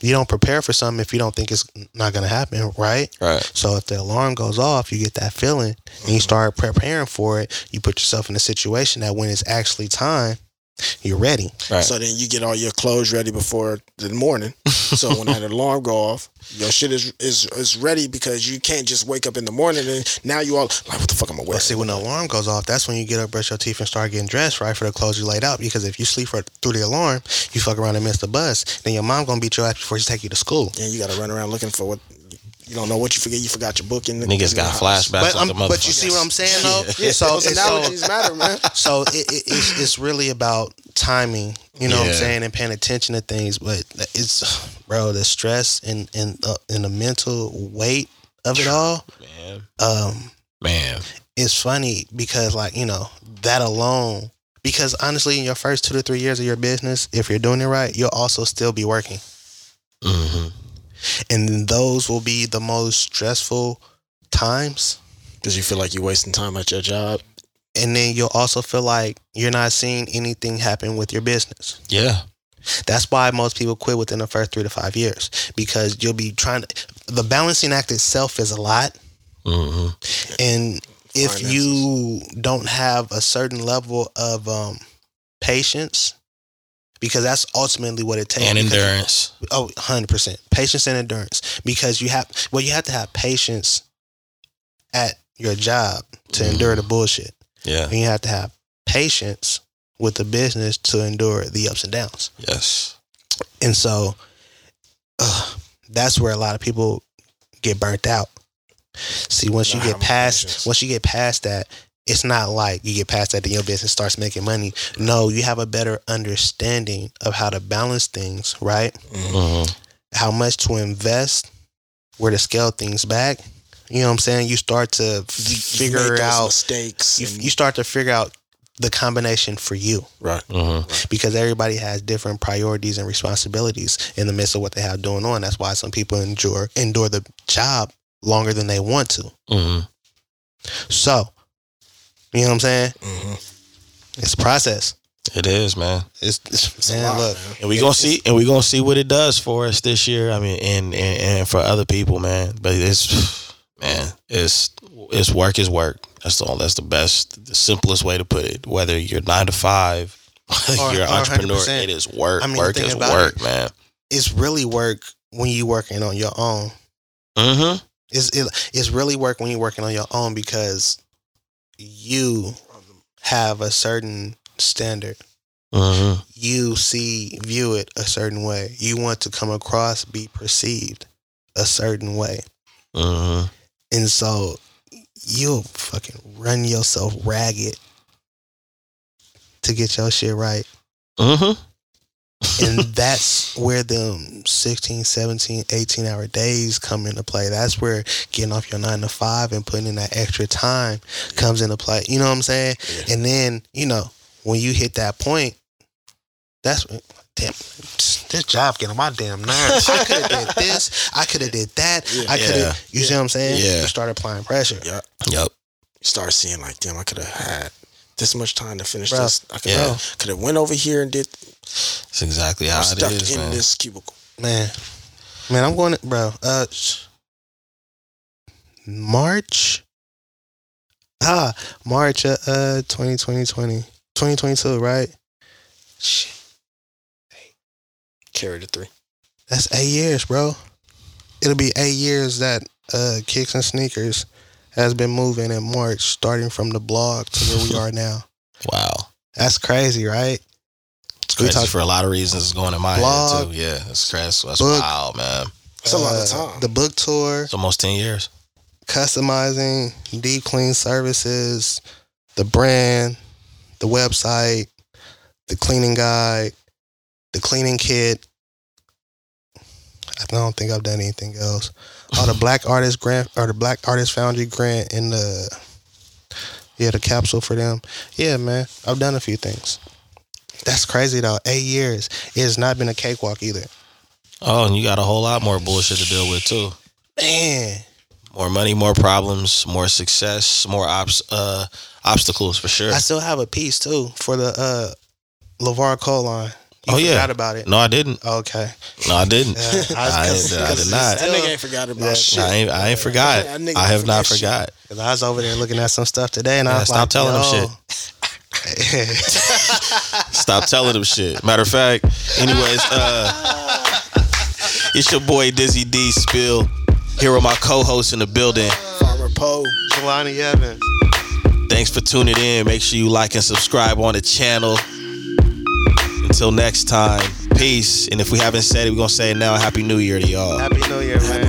You don't prepare for something if you don't think it's not gonna happen, right? Right. So if the alarm goes off, you get that feeling and you start preparing for it. You put yourself in a situation that when it's actually time, you're ready. Right. So then you get all your clothes ready before the morning. So when that alarm go off, your shit is is is ready because you can't just wake up in the morning and now you all like, what the fuck am I But wearing? see, when the alarm goes off, that's when you get up, brush your teeth, and start getting dressed, right, for the clothes you laid out. Because if you sleep for, through the alarm, you fuck around and miss the bus, then your mom gonna beat your ass before she take you to school. and you got to run around looking for what you don't know what you forget. You forgot your book in the Niggas got the flashbacks. But, like um, but you see what I'm saying, though? Yeah, so, those it's so, matter, man. so it, it, it's, it's really about timing, you know what I'm saying, and paying attention to things. But it's, bro, the stress and, and, uh, and the mental weight of it all, man, um, man. it's funny because like you know that alone because honestly in your first two to three years of your business if you're doing it right you'll also still be working hmm and those will be the most stressful times Because you feel like you're wasting time at your job. and then you'll also feel like you're not seeing anything happen with your business Yeah. that's why most people quit within the first three to five years because you'll be trying to the balancing act itself is a lot hmm and if Finances. you don't have a certain level of um, patience because that's ultimately what it takes And because- endurance. oh 100% patience and endurance because you have well you have to have patience at your job to Mhm. endure the bullshit Yeah. and you have to have patience with the business to endure the ups and downs Yes. and so uh, that's where a lot of people get burnt out. See, once you get past patience. once you get past that, it's not like you get past that and your business starts making money. No, you have a better understanding of how to balance things, right? hmm How much to invest, where to scale things back. You know what I'm saying? You start to You- you figure out mistakes. you, and- you start to figure out the combination for you right. hmm because everybody has different priorities and responsibilities in the midst of what they have going on. That's why some people endure endure the job longer than they want to. hmm So, you know what I'm saying? hmm It's a process. It is, man. It's, it's, It's a man, lot, look. man. And we gonna see, and we gonna see what it does for us this year. I mean, and and, and for other people, man. But it's, man, it's it's work is work. That's the that's the best, the simplest way to put it. Whether you're nine to five, Or- you're an entrepreneur, 100%. it is work. I mean, the work is about work, it- man. It's really work when you're working on your own. Mm-hmm. It's it, it's really work when you're working on your own because you have a certain standard. Mm-hmm. You see, view it a certain way. You want to come across, be perceived a certain way. Mm-hmm. And so you'll fucking run yourself ragged to get your shit right. Mm-hmm. And that's where them 16, 17, 18 hour days come into play. That's where getting off your nine to five and putting in that extra time comes into play. You know what I'm saying? Yeah. And then, you know, when you hit that point, that's damn this job getting on my damn nerves. I could have did this. I could have did that. Yeah. I could have. Yeah. You see what I'm saying? Yeah. You start applying pressure. yep Yep. You start seeing like, damn, I could have had this much time to finish Bro. this. I could have could have went over here and did That's exactly how I'm it stuck is, in man. this cubicle. Man, man, I'm going to, bro. Uh, March. Ah, March uh, uh 2020, 2022, right? Shit. Carry the three. That's eight years, bro. It'll be eight years that uh Kicks and Sneakers has been moving in March, starting from the blog to where we are now. Wow. That's crazy, right? It's We crazy talk- for a lot of reasons. It's going in my Blog, head too. Yeah, it's crazy. That's book. wild, man. It's a lot of Uh, time. The book tour, It's almost ten years. customizing, deep clean services, the brand, the website, the cleaning guide, the cleaning kit. I don't think I've done anything else. Oh, the Black Artist Grant or the Black Artist Foundry Grant and the yeah the capsule for them. Yeah, man, I've done a few things. That's crazy though. Eight years. It has not been a cakewalk either. Oh, and you got a whole lot more bullshit to deal with too. Man, More money, more problems, more success, more obs- uh, obstacles for sure. I still have a piece too for the uh LeVar Cole line. You Oh, yeah. forgot about it. No, I didn't. Okay. No, I didn't. Yeah, I was- I, I did not. that nigga ain't forgot about Yeah, shit. I ain't, I ain't forgot. That nigga I have not forget shit. forgot. Cause I was over there looking at some stuff today, and I Yeah, was stop like, telling them Yo. Stop telling them shit. Matter of fact, anyways, uh, it's your boy Dizzy D Spill here with my co-host in the building. Farmer Poe. Jelani Evans. Thanks for tuning in. Make sure you like and subscribe on the channel. Until next time, peace. And if we haven't said it, we're gonna say it now. Happy New Year to y'all. Happy New Year, man.